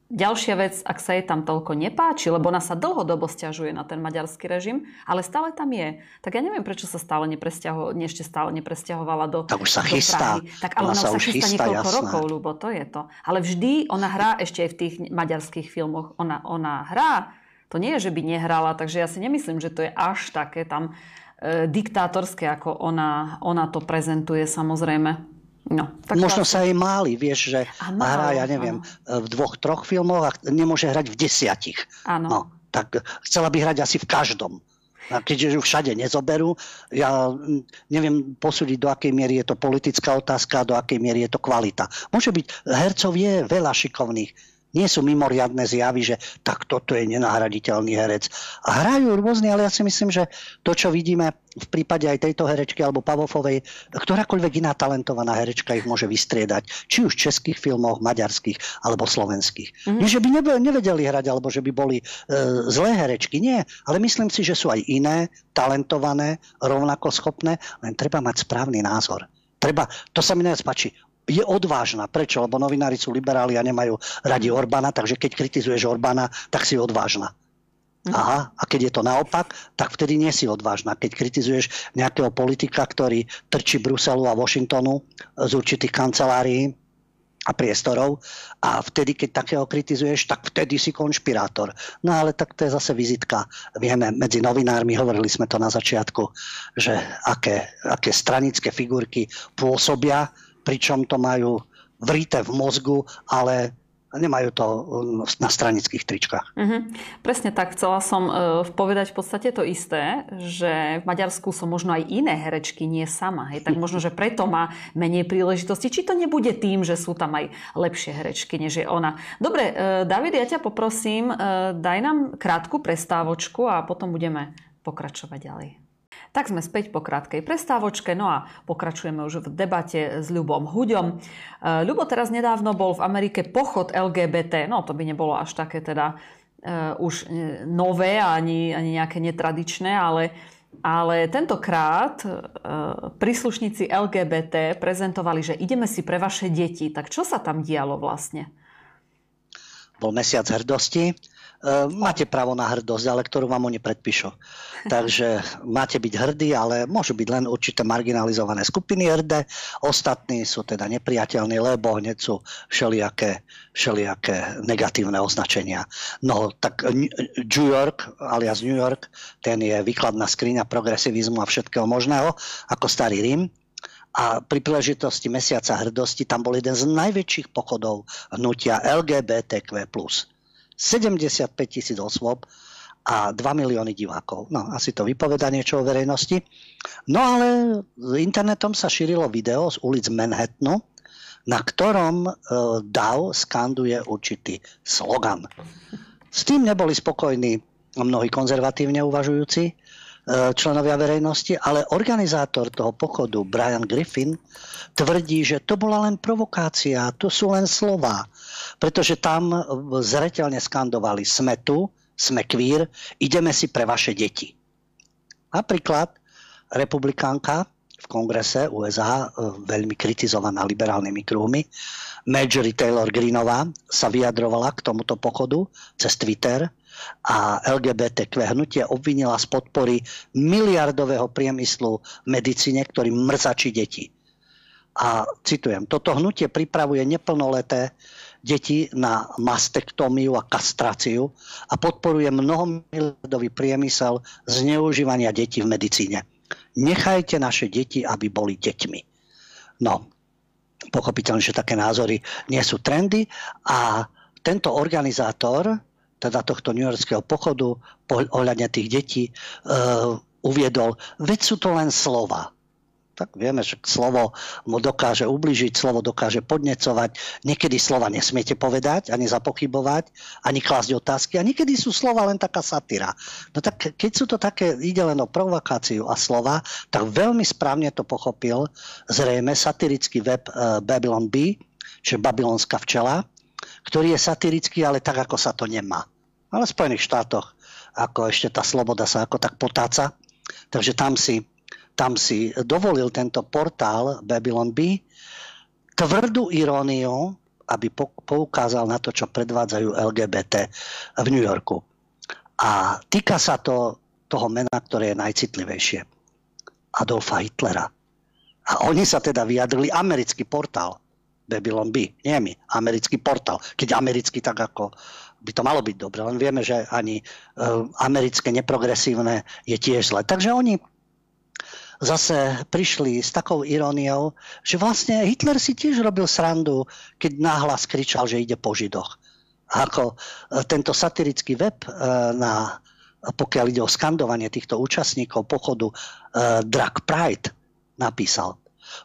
Ďalšia vec, ak sa jej tam toľko nepáči, lebo ona sa dlhodobo stiažuje na ten maďarský režim, ale stále tam je. Tak ja neviem, prečo sa stále nepresťaho, ešte stále nepresťahovala do Tak už sa chystá. Prahy. Tak ale ona, ona sa, už chystá, chystá niekoľko jasné. rokov, ľubo, to je to. Ale vždy ona hrá ešte aj v tých maďarských filmoch. Ona, ona hrá. To nie je, že by nehrala, takže ja si nemyslím, že to je až také tam e, diktátorské, ako ona, ona to prezentuje samozrejme. No, tak Možno sa jej máli, vieš, že ano, hrá, ja neviem, ano. v dvoch, troch filmoch a nemôže hrať v desiatich. Áno. No, tak chcela by hrať asi v každom. A keďže ju všade nezoberú, ja neviem posúdiť, do akej miery je to politická otázka a do akej miery je to kvalita. Môže byť, hercov je veľa šikovných, Nie sú mimoriadne zjavy, že tak toto je nenahraditeľný herec. A hrajú rôzne, ale ja si myslím, že to, čo vidíme v prípade aj tejto herečky alebo Pavofovej, ktorákoľvek iná talentovaná herečka ich môže vystriedať. Či už v českých filmoch, maďarských alebo slovenských. Mm-hmm. Nie, že by nevedeli hrať alebo že by boli e, zlé herečky. Nie, ale myslím si, že sú aj iné, talentované, rovnako schopné, len treba mať správny názor. Treba, to sa mi najviac páči, je odvážna. Prečo? Lebo novinári sú liberáli a nemajú radi Orbána, takže keď kritizuješ Orbána, tak si odvážna. Mhm. Aha, a keď je to naopak, tak vtedy nie si odvážna. Keď kritizuješ nejakého politika, ktorý trčí Bruselu a Washingtonu z určitých kancelárií a priestorov a vtedy, keď takého kritizuješ, tak vtedy si konšpirátor. No ale tak to je zase vizitka. Vieme, medzi novinármi, hovorili sme to na začiatku, že aké, aké stranické figurky pôsobia pričom to majú vrité v mozgu, ale nemajú to um, na stranických tričkách. Uh-huh. Presne tak. Chcela som uh, povedať v podstate to isté, že v Maďarsku sú možno aj iné herečky, nie sama. Hej? Tak možno, že preto má menej príležitosti. Či to nebude tým, že sú tam aj lepšie herečky, než je ona. Dobre, uh, David, ja ťa poprosím, uh, daj nám krátku prestávočku a potom budeme pokračovať ďalej. Tak sme späť po krátkej prestávočke, no a pokračujeme už v debate s Ľubom Huďom. E, Ľubo teraz nedávno bol v Amerike pochod LGBT, no to by nebolo až také teda uh, už e, nové ani, ani nejaké netradičné, ale, ale tentokrát uh, príslušníci LGBT prezentovali, že ideme si pre vaše deti. Tak čo sa tam dialo vlastne? Bol mesiac hrdosti E, máte právo na hrdosť, ale ktorú vám oni predpíšu. Takže máte byť hrdí, ale môžu byť len určité marginalizované skupiny hrdé, ostatní sú teda nepriateľní, lebo hneď sú všelijaké, všelijaké negatívne označenia. No tak New York, alias New York, ten je výkladná skriňa progresivizmu a všetkého možného, ako starý Rím. A pri príležitosti Mesiaca hrdosti tam bol jeden z najväčších pochodov hnutia LGBTQ+. 75 tisíc osôb a 2 milióny divákov. No, asi to vypoveda niečo o verejnosti. No ale internetom sa šírilo video z ulic Manhattanu, na ktorom e, DAO skanduje určitý slogan. S tým neboli spokojní mnohí konzervatívne uvažujúci členovia verejnosti, ale organizátor toho pochodu, Brian Griffin, tvrdí, že to bola len provokácia, to sú len slova pretože tam zreteľne skandovali sme tu, sme queer, ideme si pre vaše deti. Napríklad republikánka v kongrese USA, e, veľmi kritizovaná liberálnymi kruhmi, Marjorie Taylor Greenová sa vyjadrovala k tomuto pochodu cez Twitter a LGBTQ hnutie obvinila z podpory miliardového priemyslu v medicíne, ktorý mrzačí deti. A citujem, toto hnutie pripravuje neplnoleté deti na mastektómiu a kastráciu a podporuje mnohomiliardový priemysel zneužívania detí v medicíne. Nechajte naše deti, aby boli deťmi. No, pochopiteľne, že také názory nie sú trendy a tento organizátor teda tohto New Yorkského pochodu ohľadne tých detí uh, uviedol, veď sú to len slova tak vieme, že slovo mu dokáže ubližiť, slovo dokáže podnecovať. Niekedy slova nesmiete povedať, ani zapochybovať, ani klásť otázky. A niekedy sú slova len taká satyra. No tak keď sú to také, ide len o provokáciu a slova, tak veľmi správne to pochopil zrejme satirický web uh, Babylon B, čiže Babylonská včela, ktorý je satirický, ale tak, ako sa to nemá. Ale v Spojených štátoch ako ešte tá sloboda sa ako tak potáca. Takže tam si tam si dovolil tento portál Babylon B tvrdú iróniu, aby poukázal na to, čo predvádzajú LGBT v New Yorku. A týka sa to toho mena, ktoré je najcitlivejšie. Adolfa Hitlera. A oni sa teda vyjadrili americký portál Babylon B. Nie my, americký portál. Keď americký, tak ako by to malo byť dobre. Len vieme, že ani uh, americké neprogresívne je tiež zle. Takže oni zase prišli s takou iróniou, že vlastne Hitler si tiež robil srandu, keď náhlas kričal, že ide po Židoch. Ako e, tento satirický web e, na pokiaľ ide o skandovanie týchto účastníkov pochodu Drag Pride napísal.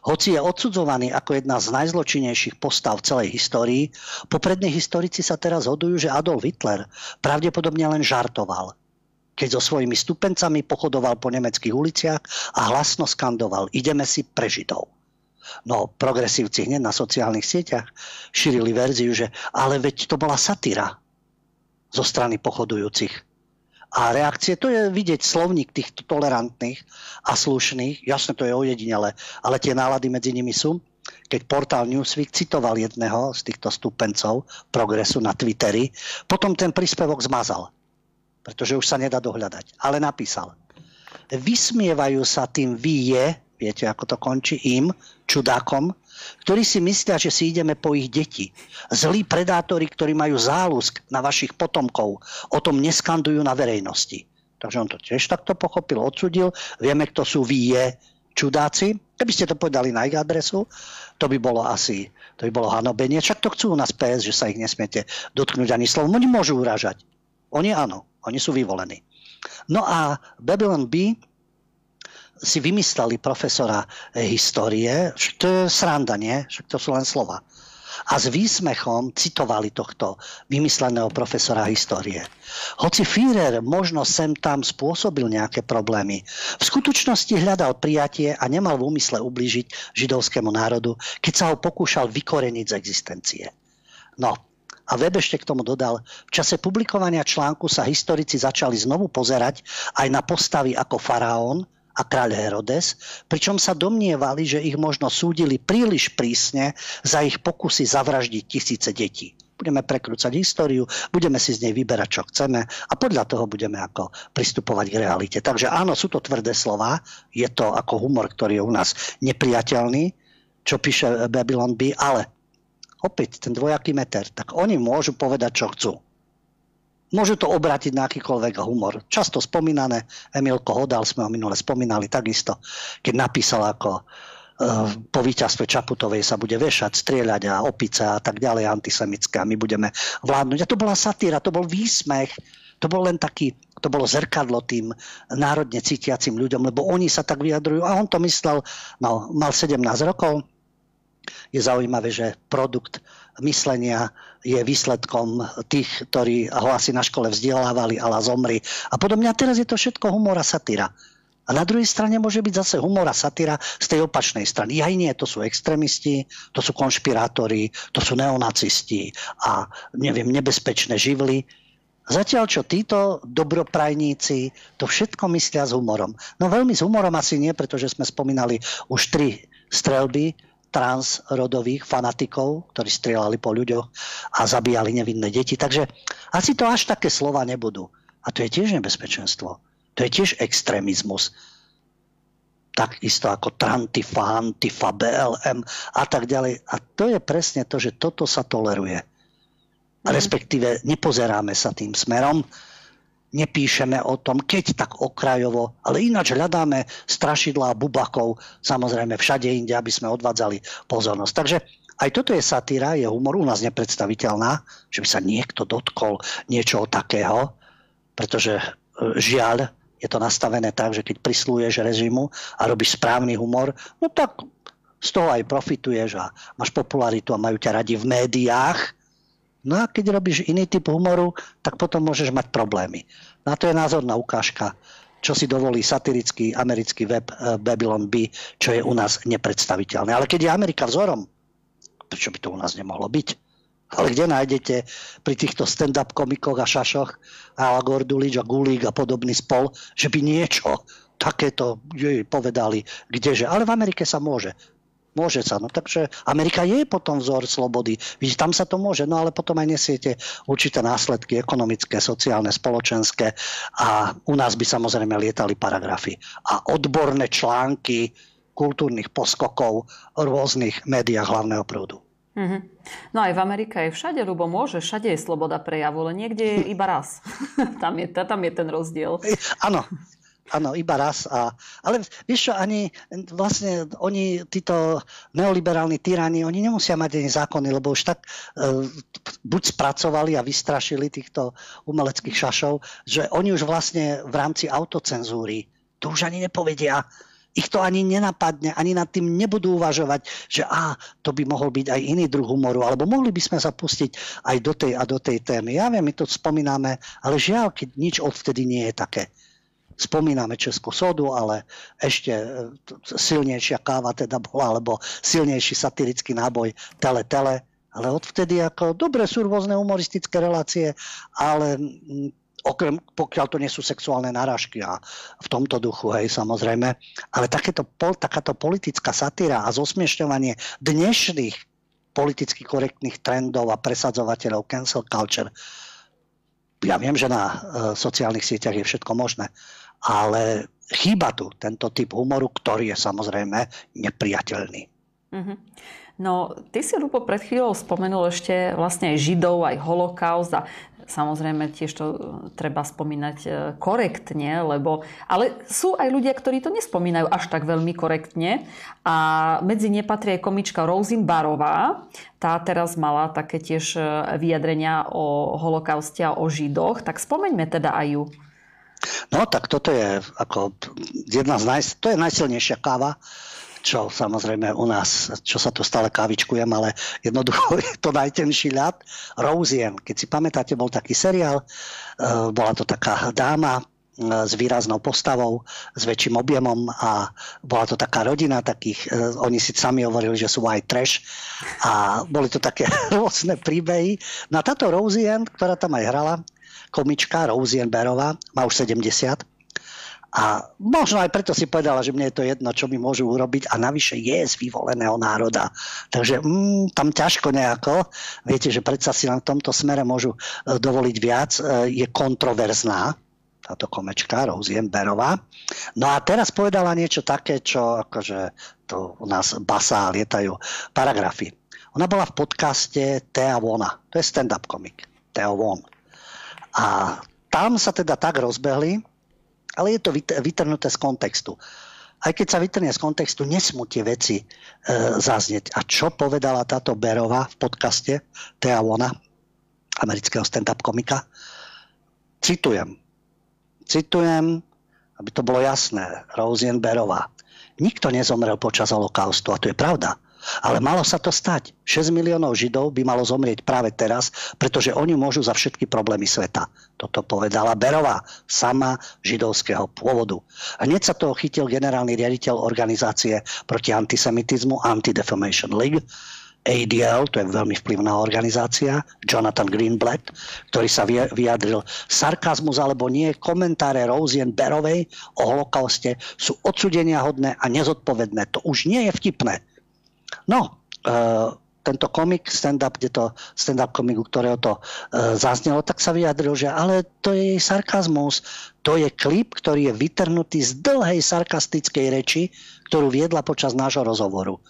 Hoci je odsudzovaný ako jedna z najzločinnejších postav v celej histórii, poprední historici sa teraz hodujú, že Adolf Hitler pravdepodobne len žartoval keď so svojimi stupencami pochodoval po nemeckých uliciach a hlasno skandoval ideme si pre Židov. No, progresívci hneď na sociálnych sieťach šírili verziu, že ale veď to bola satíra zo strany pochodujúcich. A reakcie, to je vidieť slovník týchto tolerantných a slušných, jasne to je ojedinele, ale tie nálady medzi nimi sú. Keď portál Newsweek citoval jedného z týchto stupencov progresu na Twitteri, potom ten príspevok zmazal pretože už sa nedá dohľadať. Ale napísal. Vysmievajú sa tým vy je, viete ako to končí, im, čudákom, ktorí si myslia, že si ideme po ich deti. Zlí predátori, ktorí majú zálusk na vašich potomkov, o tom neskandujú na verejnosti. Takže on to tiež takto pochopil, odsudil. Vieme, kto sú vy čudáci. Keby ste to povedali na ich adresu, to by bolo asi to by bolo hanobenie. Však to chcú u nás PS, že sa ich nesmiete dotknúť ani slovom. Oni môžu uražať. Oni áno. Oni sú vyvolení. No a Babylon B si vymysleli profesora histórie, to je sranda, nie? Však to sú len slova. A s výsmechom citovali tohto vymysleného profesora histórie. Hoci Führer možno sem tam spôsobil nejaké problémy, v skutočnosti hľadal prijatie a nemal v úmysle ublížiť židovskému národu, keď sa ho pokúšal vykoreniť z existencie. No, a web ešte k tomu dodal, v čase publikovania článku sa historici začali znovu pozerať aj na postavy ako faraón a kráľ Herodes, pričom sa domnievali, že ich možno súdili príliš prísne za ich pokusy zavraždiť tisíce detí. Budeme prekrúcať históriu, budeme si z nej vyberať, čo chceme a podľa toho budeme ako pristupovať k realite. Takže áno, sú to tvrdé slova, je to ako humor, ktorý je u nás nepriateľný, čo píše Babylon B, ale opäť ten dvojaký meter, tak oni môžu povedať, čo chcú. Môžu to obrátiť na akýkoľvek humor. Často spomínané, Emilko Hodal sme ho minule spomínali takisto, keď napísal ako uh, po víťazstve Čaputovej sa bude vešať, strieľať a opice a tak ďalej antisemické my budeme vládnuť. A to bola satíra, to bol výsmech, to bol len taký, to bolo zrkadlo tým národne cítiacim ľuďom, lebo oni sa tak vyjadrujú. A on to myslel, no, mal 17 rokov, je zaujímavé, že produkt myslenia je výsledkom tých, ktorí ho asi na škole vzdelávali, ale zomri. A podobne. A teraz je to všetko humor a satíra. A na druhej strane môže byť zase humor a satíra z tej opačnej strany. Aj nie, to sú extrémisti, to sú konšpirátori, to sú neonacisti a neviem, nebezpečné živly. Zatiaľ, čo títo dobroprajníci to všetko myslia s humorom. No veľmi s humorom asi nie, pretože sme spomínali už tri strelby transrodových fanatikov, ktorí strieľali po ľuďoch a zabíjali nevinné deti. Takže asi to až také slova nebudú. A to je tiež nebezpečenstvo. To je tiež extrémizmus. Takisto ako Trantifa, Antifa, BLM a tak ďalej. A to je presne to, že toto sa toleruje. Mm. Respektíve nepozeráme sa tým smerom nepíšeme o tom, keď tak okrajovo, ale ináč hľadáme strašidlá bubakov, samozrejme všade inde, aby sme odvádzali pozornosť. Takže aj toto je satíra, je humor u nás nepredstaviteľná, že by sa niekto dotkol niečoho takého, pretože e, žiaľ, je to nastavené tak, že keď prislúješ režimu a robíš správny humor, no tak z toho aj profituješ a máš popularitu a majú ťa radi v médiách, No a keď robíš iný typ humoru, tak potom môžeš mať problémy. Na to je názorná ukážka, čo si dovolí satirický americký web eh, Babylon B, čo je u nás nepredstaviteľné. Ale keď je Amerika vzorom, prečo by to u nás nemohlo byť? Ale kde nájdete pri týchto stand-up komikoch a šašoch a Gordulič a Gulík a podobný spol, že by niečo takéto jej povedali, kdeže. Ale v Amerike sa môže. Môže sa. No takže Amerika je potom vzor slobody. Vidíte, tam sa to môže, no ale potom aj nesiete určité následky ekonomické, sociálne, spoločenské a u nás by samozrejme lietali paragrafy. A odborné články kultúrnych poskokov v rôznych médiách hlavného prúdu. Mm-hmm. No aj v Amerike je všade, lebo môže, všade je sloboda prejavu, ale niekde je iba raz. tam, je, tam je ten rozdiel. Áno, Áno, iba raz. A, ale vieš čo, ani vlastne oni, títo neoliberálni tyrani, oni nemusia mať ani zákony, lebo už tak e, buď spracovali a vystrašili týchto umeleckých šašov, že oni už vlastne v rámci autocenzúry to už ani nepovedia, ich to ani nenapadne, ani nad tým nebudú uvažovať, že á, to by mohol byť aj iný druh humoru, alebo mohli by sme sa pustiť aj do tej a do tej témy. Ja viem, my to spomíname, ale žiaľ, keď nič odvtedy nie je také. Spomíname Českú sodu, ale ešte e, silnejšia káva teda bola, alebo silnejší satirický náboj Tele Tele. Ale odvtedy ako, dobre sú rôzne humoristické relácie, ale okrem, pokiaľ to nie sú sexuálne narážky a v tomto duchu, hej, samozrejme. Ale takéto, takáto politická satíra a zosmiešňovanie dnešných politicky korektných trendov a presadzovateľov cancel culture, ja viem, že na uh, sociálnych sieťach je všetko možné, ale chýba tu tento typ humoru, ktorý je samozrejme nepriateľný. Mm-hmm. No, ty si, Lupo, pred chvíľou spomenul ešte vlastne aj Židov, aj holokaust a samozrejme tiež to e, treba spomínať e, korektne, lebo... Ale sú aj ľudia, ktorí to nespomínajú až tak veľmi korektne a medzi ne patrí aj komička Rosin Barová. Tá teraz mala také tiež e, vyjadrenia o holokauste a o Židoch, tak spomeňme teda aj ju. No tak toto je ako jedna z naj, to je najsilnejšia káva čo samozrejme u nás, čo sa tu stále kávičkujem, ale jednoducho je to najtenší ľad. Rosien, keď si pamätáte, bol taký seriál, e, bola to taká dáma, e, s výraznou postavou, s väčším objemom a bola to taká rodina takých, e, oni si sami hovorili, že sú white trash a boli to také rôzne príbehy. No a táto Rosien, ktorá tam aj hrala, komička Rosien Berová, má už 70, a možno aj preto si povedala, že mne je to jedno, čo mi môžu urobiť a navyše je z vyvoleného národa. Takže mm, tam ťažko nejako. Viete, že predsa si v tomto smere môžu e, dovoliť viac. E, je kontroverzná táto komečka, Rozien Berová. No a teraz povedala niečo také, čo akože to u nás basá lietajú paragrafy. Ona bola v podcaste Thea Wona. To je stand-up komik. Theo Won. A tam sa teda tak rozbehli, ale je to vytrhnuté z kontextu. Aj keď sa vytrhne z kontextu, nesmú tie veci e, zaznieť. A čo povedala táto Berová v podcaste Thea Wona, amerického stand-up komika? Citujem. Citujem, aby to bolo jasné. Rosien Berová. Nikto nezomrel počas holokaustu a to je pravda. Ale malo sa to stať. 6 miliónov Židov by malo zomrieť práve teraz, pretože oni môžu za všetky problémy sveta. Toto povedala Berová, sama židovského pôvodu. Hneď sa toho chytil generálny riaditeľ organizácie proti antisemitizmu Anti-Defamation League, ADL, to je veľmi vplyvná organizácia, Jonathan Greenblatt, ktorý sa vyjadril, sarkazmus alebo nie, komentáre Rosien Berovej o holokauste sú odsudenia hodné a nezodpovedné. To už nie je vtipné. No, uh, tento komik, stand-up, kde to stand-up komik, ktorého to uh, zaznelo, tak sa vyjadril, že ale to je jej sarkazmus. To je klip, ktorý je vytrhnutý z dlhej sarkastickej reči, ktorú viedla počas nášho rozhovoru.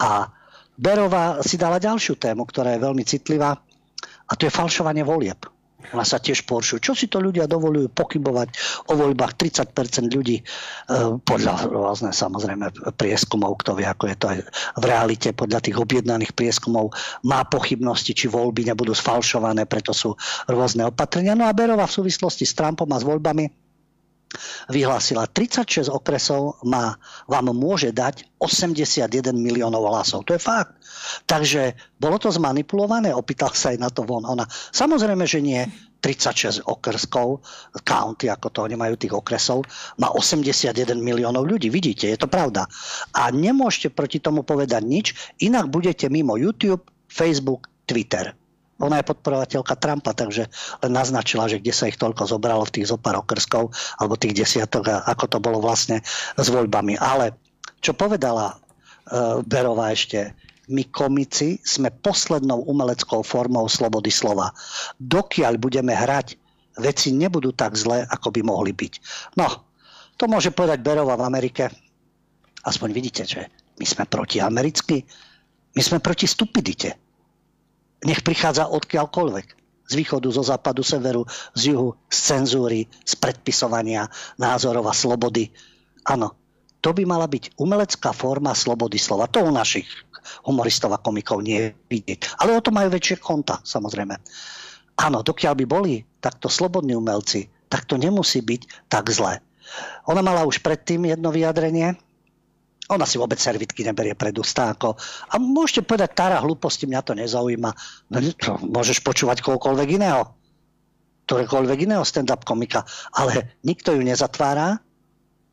A Berová si dala ďalšiu tému, ktorá je veľmi citlivá, a to je falšovanie volieb. Ona sa tiež poršujú. Čo si to ľudia dovolujú pochybovať o voľbách? 30% ľudí e, podľa rôzne samozrejme prieskumov, kto vie, ako je to aj v realite, podľa tých objednaných prieskumov má pochybnosti, či voľby nebudú sfalšované, preto sú rôzne opatrenia. No a Berová v súvislosti s Trumpom a s voľbami vyhlásila 36 okresov má, vám môže dať 81 miliónov hlasov. To je fakt. Takže bolo to zmanipulované? Opýtal sa aj na to von. Ona, samozrejme, že nie. 36 okrskov, county, ako to oni majú tých okresov, má 81 miliónov ľudí. Vidíte, je to pravda. A nemôžete proti tomu povedať nič, inak budete mimo YouTube, Facebook, Twitter. Ona je podporovateľka Trumpa, takže len naznačila, že kde sa ich toľko zobralo v tých zopár okrskov, alebo tých desiatok, ako to bolo vlastne s voľbami. Ale čo povedala uh, Berová ešte, my komici sme poslednou umeleckou formou slobody slova. Dokiaľ budeme hrať, veci nebudú tak zlé, ako by mohli byť. No, to môže povedať Berova v Amerike. Aspoň vidíte, že my sme proti americky, my sme proti stupidite nech prichádza odkiaľkoľvek. Z východu, zo západu, severu, z juhu, z cenzúry, z predpisovania názorov a slobody. Áno, to by mala byť umelecká forma slobody slova. To u našich humoristov a komikov nie je vidieť. Ale o to majú väčšie konta, samozrejme. Áno, dokiaľ by boli takto slobodní umelci, tak to nemusí byť tak zlé. Ona mala už predtým jedno vyjadrenie, ona si vôbec servitky neberie pred ústa. Ako, a môžete povedať, tára hlúposti, mňa to nezaujíma. No, môžeš počúvať kohokoľvek iného. Ktorékoľvek iného stand-up komika. Ale nikto ju nezatvára,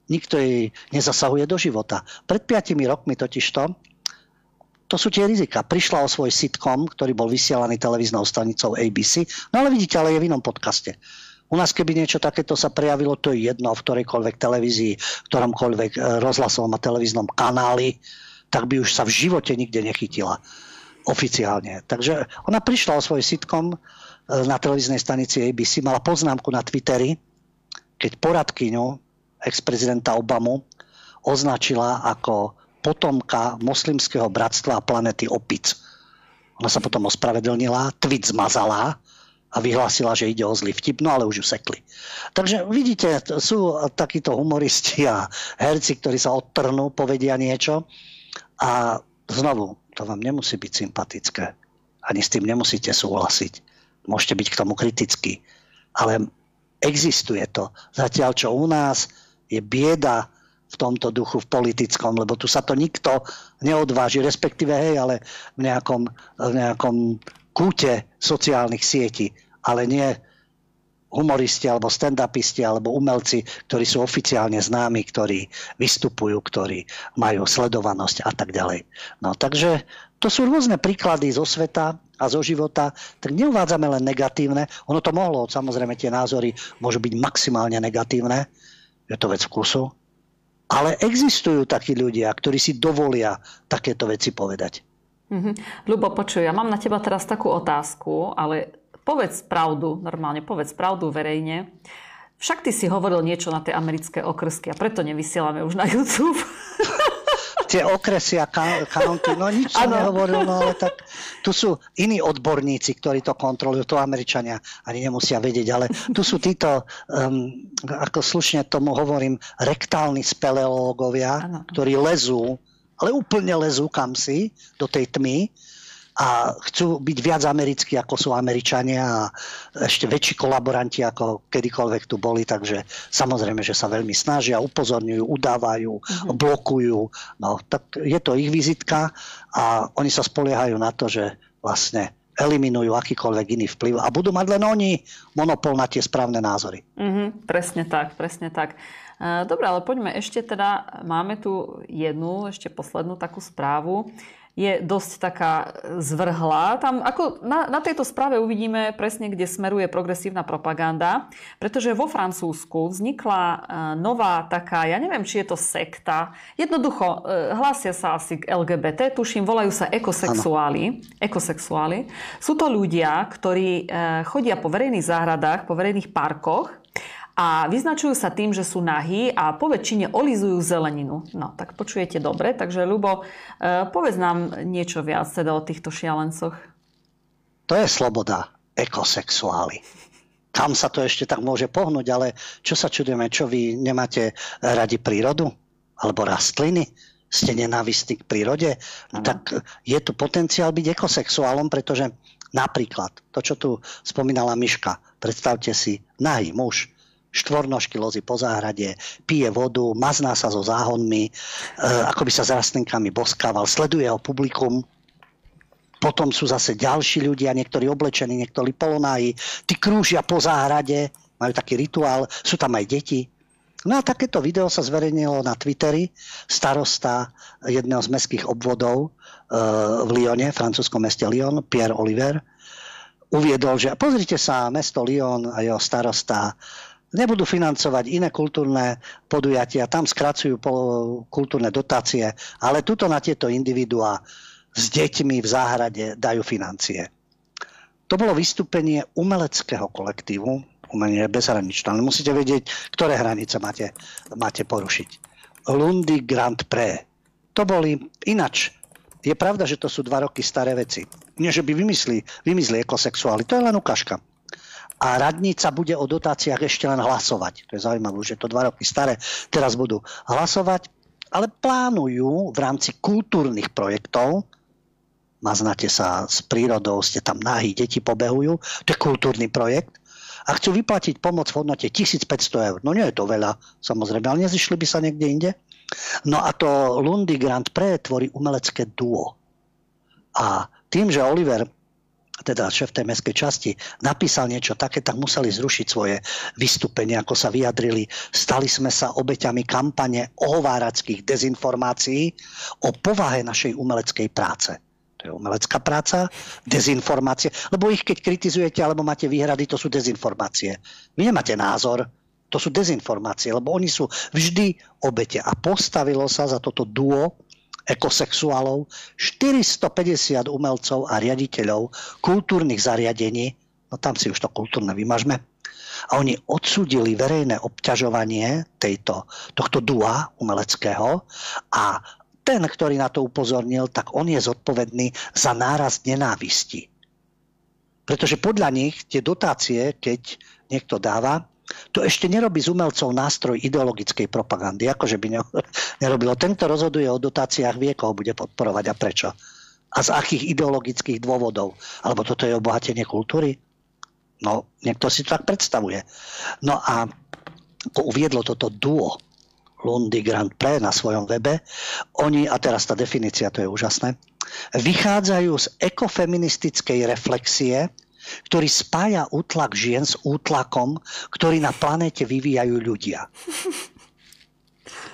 nikto jej nezasahuje do života. Pred piatimi rokmi totižto, to sú tie rizika. Prišla o svoj sitcom, ktorý bol vysielaný televíznou stanicou ABC, no ale vidíte, ale je v inom podcaste. U nás, keby niečo takéto sa prejavilo, to je jedno v ktorejkoľvek televízii, v ktoromkoľvek e, rozhlasovom a televíznom kanáli, tak by už sa v živote nikde nechytila oficiálne. Takže ona prišla o svoj sitcom e, na televíznej stanici ABC, mala poznámku na Twitteri, keď poradkyňu ex-prezidenta Obamu označila ako potomka moslimského bratstva a planety Opic. Ona sa potom ospravedlnila, tweet zmazala, a vyhlásila, že ide o zlý vtip, no ale už ju sekli. Takže vidíte, sú takíto humoristi a herci, ktorí sa odtrhnú, povedia niečo a znovu, to vám nemusí byť sympatické. Ani s tým nemusíte súhlasiť. Môžete byť k tomu kritickí. Ale existuje to. Zatiaľ, čo u nás je bieda v tomto duchu, v politickom, lebo tu sa to nikto neodváži, respektíve, hej, ale v nejakom, v nejakom kúte sociálnych sietí, ale nie humoristi alebo stand-upisti alebo umelci, ktorí sú oficiálne známi, ktorí vystupujú, ktorí majú sledovanosť a tak ďalej. No takže to sú rôzne príklady zo sveta a zo života, tak neuvádzame len negatívne. Ono to mohlo, samozrejme tie názory môžu byť maximálne negatívne, je to vec vkusu, ale existujú takí ľudia, ktorí si dovolia takéto veci povedať. Mm-hmm. Ľubo, počuj, ja mám na teba teraz takú otázku, ale povedz pravdu, normálne povedz pravdu verejne. Však ty si hovoril niečo na tie americké okrsky a preto nevysielame už na YouTube. Tie okresy a county, no nič som nehovoril, no ale tak tu sú iní odborníci, ktorí to kontrolujú, to Američania ani nemusia vedieť, ale tu sú títo, um, ako slušne tomu hovorím, rektálni speleológovia, ktorí lezú ale úplne lezú kam si, do tej tmy a chcú byť viac americkí, ako sú Američania a ešte väčší kolaboranti, ako kedykoľvek tu boli, takže samozrejme, že sa veľmi snažia, upozorňujú, udávajú, uh-huh. blokujú. No, tak je to ich vizitka a oni sa spoliehajú na to, že vlastne eliminujú akýkoľvek iný vplyv a budú mať len oni monopol na tie správne názory. Mm-hmm, presne tak, presne tak. Dobre, ale poďme ešte teda, máme tu jednu, ešte poslednú takú správu. Je dosť taká zvrhlá. Tam ako na, na tejto správe uvidíme presne, kde smeruje progresívna propaganda, pretože vo Francúzsku vznikla e, nová taká, ja neviem, či je to sekta. Jednoducho, e, hlásia sa asi k LGBT, tuším, volajú sa ekosexuáli. ekosexuáli. Sú to ľudia, ktorí chodia po verejných záhradách, po verejných parkoch a vyznačujú sa tým, že sú nahí a po väčšine olizujú zeleninu. No, tak počujete dobre. Takže, Ľubo, e, povedz nám niečo viac teda o týchto šialencoch. To je sloboda ekosexuáli. Kam sa to ešte tak môže pohnúť, ale čo sa čudujeme, čo vy nemáte radi prírodu? Alebo rastliny? Ste nenávistní k prírode? No, tak je tu potenciál byť ekosexuálom, pretože napríklad to, čo tu spomínala Miška, predstavte si, nahý muž, štvornožky lozy po záhrade, pije vodu, mazná sa so záhonmi, e, ako by sa s rastlinkami boskával, sleduje ho publikum, potom sú zase ďalší ľudia, niektorí oblečení, niektorí polonáji, tí krúžia po záhrade, majú taký rituál, sú tam aj deti. No a takéto video sa zverejnilo na Twitteri starosta jedného z mestských obvodov e, v Lyone, francúzskom meste Lyon, Pierre Oliver, uviedol, že pozrite sa, mesto Lyon a jeho starosta nebudú financovať iné kultúrne podujatia, tam skracujú kultúrne dotácie, ale tuto na tieto individuá s deťmi v záhrade dajú financie. To bolo vystúpenie umeleckého kolektívu, umenie bezhraničné, ale musíte vedieť, ktoré hranice máte, máte porušiť. Lundy Grand Prix. To boli inač. Je pravda, že to sú dva roky staré veci. Nie, že by vymysli, vymysli ekosexuály. To je len ukážka a radnica bude o dotáciách ešte len hlasovať. To je zaujímavé, že to dva roky staré. Teraz budú hlasovať, ale plánujú v rámci kultúrnych projektov, maznáte sa s prírodou, ste tam nahí, deti pobehujú, to je kultúrny projekt, a chcú vyplatiť pomoc v hodnote 1500 eur. No nie je to veľa, samozrejme, ale nezišli by sa niekde inde. No a to Lundy Grand Prix tvorí umelecké duo. A tým, že Oliver teda šéf tej mestskej časti, napísal niečo také, tak museli zrušiť svoje vystúpenie, ako sa vyjadrili. Stali sme sa obeťami kampane ohovárackých dezinformácií o povahe našej umeleckej práce. To je umelecká práca, dezinformácie. Lebo ich keď kritizujete alebo máte výhrady, to sú dezinformácie. Vy nemáte názor, to sú dezinformácie, lebo oni sú vždy obete. A postavilo sa za toto duo ekosexuálov, 450 umelcov a riaditeľov kultúrnych zariadení, no tam si už to kultúrne vymažme, a oni odsúdili verejné obťažovanie tejto, tohto dua umeleckého a ten, ktorý na to upozornil, tak on je zodpovedný za náraz nenávisti. Pretože podľa nich tie dotácie, keď niekto dáva, to ešte nerobí z umelcov nástroj ideologickej propagandy. Akože by nerobilo. Ten, kto rozhoduje o dotáciách, vie, koho bude podporovať a prečo. A z akých ideologických dôvodov. Alebo toto je obohatenie kultúry? No, niekto si to tak predstavuje. No a uviedlo toto duo Lundy Grand Prix na svojom webe, oni, a teraz tá definícia, to je úžasné, vychádzajú z ekofeministickej reflexie, ktorý spája útlak žien s útlakom, ktorý na planéte vyvíjajú ľudia.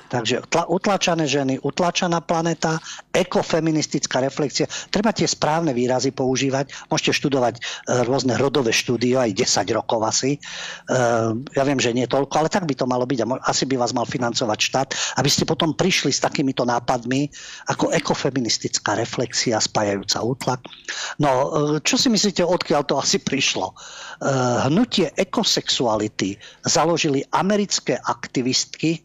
Takže utlačané ženy, utlačaná planeta, ekofeministická reflexia. Treba tie správne výrazy používať. Môžete študovať e, rôzne rodové štúdio, aj 10 rokov asi. E, ja viem, že nie toľko, ale tak by to malo byť. Asi by vás mal financovať štát, aby ste potom prišli s takýmito nápadmi ako ekofeministická reflexia spájajúca útlak. No, e, čo si myslíte, odkiaľ to asi prišlo? Hnutie ekosexuality založili americké aktivistky,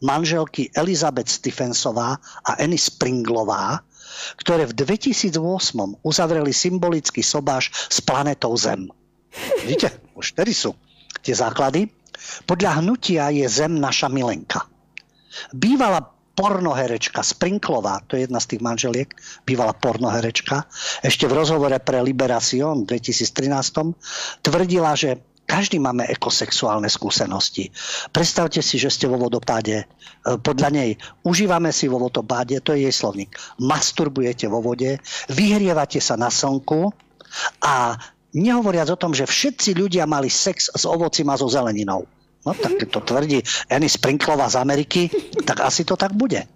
manželky Elizabeth Stephensová a Annie Springlová, ktoré v 2008 uzavreli symbolický sobáš s planetou Zem. Vidíte, už tedy sú tie základy. Podľa hnutia je Zem naša milenka. Bývala pornoherečka Sprinklová, to je jedna z tých manželiek, bývala pornoherečka, ešte v rozhovore pre Liberation v 2013 tvrdila, že každý máme ekosexuálne skúsenosti. Predstavte si, že ste vo vodopáde. E, podľa nej užívame si vo vodopáde, to je jej slovník. Masturbujete vo vode, vyhrievate sa na slnku a nehovoriac o tom, že všetci ľudia mali sex s ovocím a so zeleninou. No tak to tvrdí Annie Sprinklová z Ameriky, tak asi to tak bude.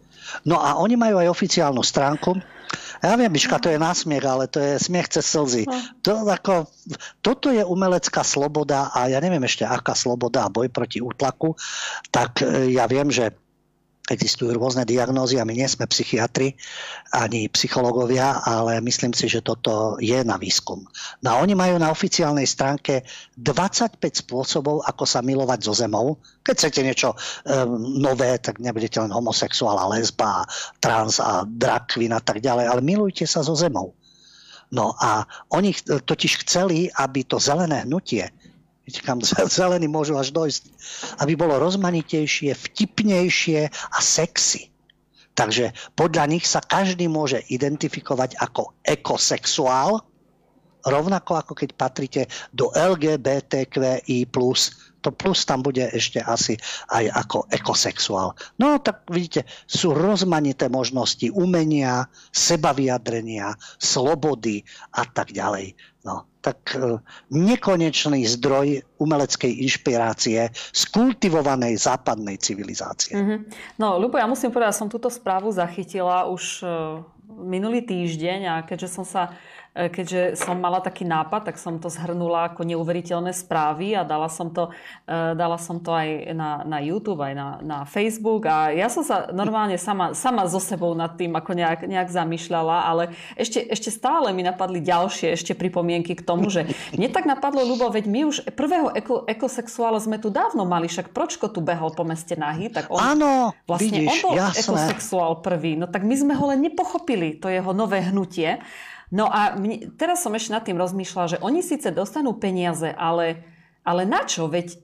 No a oni majú aj oficiálnu stránku, ja viem, Miška, to je násmiech, ale to je smiech cez slzy. No. To, ako, toto je umelecká sloboda a ja neviem ešte, aká sloboda a boj proti útlaku, tak e, ja viem, že Existujú rôzne diagnózy a my nie sme psychiatri ani psychológovia, ale myslím si, že toto je na výskum. No a oni majú na oficiálnej stránke 25 spôsobov, ako sa milovať so zemou. Keď chcete niečo um, nové, tak nebudete len homosexuál a lesba, trans a drag queen a tak ďalej, ale milujte sa so zemou. No a oni totiž chceli, aby to zelené hnutie kam zelení môžu až dojsť, aby bolo rozmanitejšie, vtipnejšie a sexy. Takže podľa nich sa každý môže identifikovať ako ekosexuál, rovnako ako keď patrite do LGBTQI+, to plus tam bude ešte asi aj ako ekosexuál. No tak vidíte, sú rozmanité možnosti umenia, sebavyjadrenia, slobody a tak ďalej. No, tak e, nekonečný zdroj umeleckej inšpirácie z kultivovanej západnej civilizácie. Mm-hmm. No, Ľubo, ja musím povedať, som túto správu zachytila už e, minulý týždeň a keďže som sa keďže som mala taký nápad, tak som to zhrnula ako neuveriteľné správy a dala som to, e, dala som to aj na, na YouTube, aj na, na Facebook a ja som sa normálne sama, sama so sebou nad tým ako nejak, nejak zamýšľala, ale ešte, ešte stále mi napadli ďalšie ešte pripomienky k tomu, že mne tak napadlo, Ľubo, veď my už prvého eko, ekosexuála sme tu dávno mali, však Pročko tu behol po meste nahy, tak on Áno, vlastne vidíš, on bol jasné. ekosexuál prvý, no tak my sme ho len nepochopili, to jeho nové hnutie. No a mne, teraz som ešte nad tým rozmýšľala, že oni síce dostanú peniaze, ale, ale na čo? Veď e,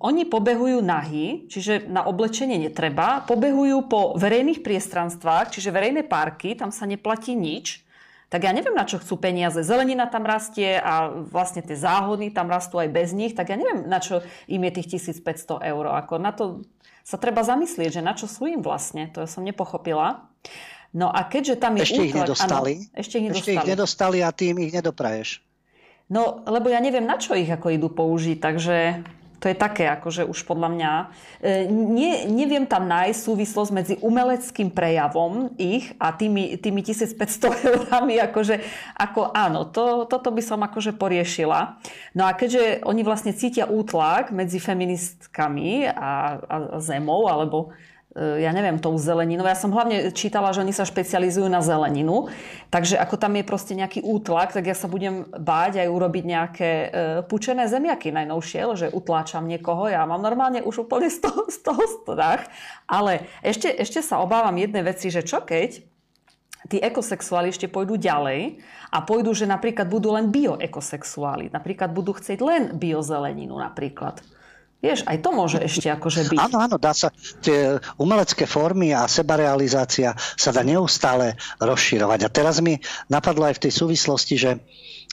oni pobehujú nahy, čiže na oblečenie netreba, pobehujú po verejných priestranstvách, čiže verejné parky, tam sa neplatí nič. tak ja neviem, na čo chcú peniaze. Zelenina tam rastie a vlastne tie záhony tam rastú aj bez nich, tak ja neviem, na čo im je tých 1500 eur. Ako na to sa treba zamyslieť, že na čo sú im vlastne. To som nepochopila. No a keďže tam je ešte útlak, ich nedostali. Áno, ešte ich nedostali. Ešte ich nedostali a tým ich nedopraješ. No, lebo ja neviem, na čo ich ako idú použiť, takže to je také, akože už podľa mňa. E, nie, neviem tam nájsť súvislosť medzi umeleckým prejavom ich a tými, tými 1500 eurami, akože ako áno, to, toto by som akože poriešila. No a keďže oni vlastne cítia útlak medzi feministkami a, a zemou, alebo ja neviem, tou zeleninou. Ja som hlavne čítala, že oni sa špecializujú na zeleninu, takže ako tam je proste nejaký útlak, tak ja sa budem báť aj urobiť nejaké e, pučené zemiaky najnovšie, že utláčam niekoho. Ja mám normálne už úplne z toho, z toho strach. Ale ešte, ešte sa obávam jednej veci, že čo keď tí ekosexuáli ešte pôjdu ďalej a pôjdu, že napríklad budú len bioekosexuáli. Napríklad budú chcieť len biozeleninu napríklad. Vieš, aj to môže ešte akože byť. Áno, áno, dá sa, tie umelecké formy a sebarealizácia sa dá neustále rozširovať. A teraz mi napadlo aj v tej súvislosti, že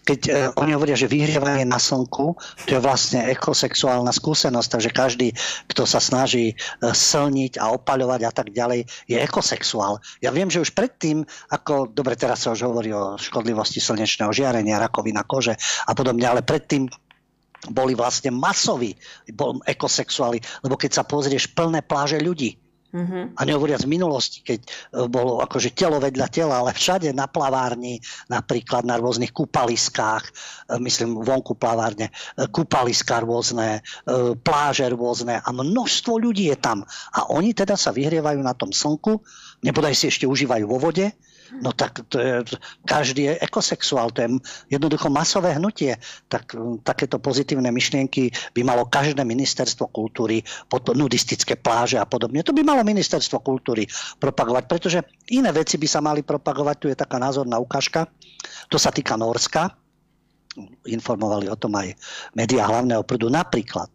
keď e, oni hovoria, že vyhrievanie na slnku, to je vlastne ekosexuálna skúsenosť, takže každý, kto sa snaží e, slniť a opaľovať a tak ďalej, je ekosexuál. Ja viem, že už predtým, ako, dobre, teraz sa už hovorí o škodlivosti slnečného žiarenia, rakovina kože a podobne, ale predtým boli vlastne masoví bol ekosexuáli, lebo keď sa pozrieš plné pláže ľudí, Mm-hmm. A nehovoriac z minulosti, keď e, bolo akože telo vedľa tela, ale všade na plavárni, napríklad na rôznych kúpaliskách, e, myslím vonku plavárne, e, kúpaliska rôzne, pláže rôzne a množstvo ľudí je tam. A oni teda sa vyhrievajú na tom slnku, nebodaj si ešte užívajú vo vode, No tak to je, každý je ekosexuál, to je jednoducho masové hnutie. Tak, takéto pozitívne myšlienky by malo každé ministerstvo kultúry, nudistické pláže a podobne. To by malo ministerstvo kultúry propagovať, pretože iné veci by sa mali propagovať. Tu je taká názorná ukážka. To sa týka Norska. Informovali o tom aj médiá hlavného prúdu. Napríklad,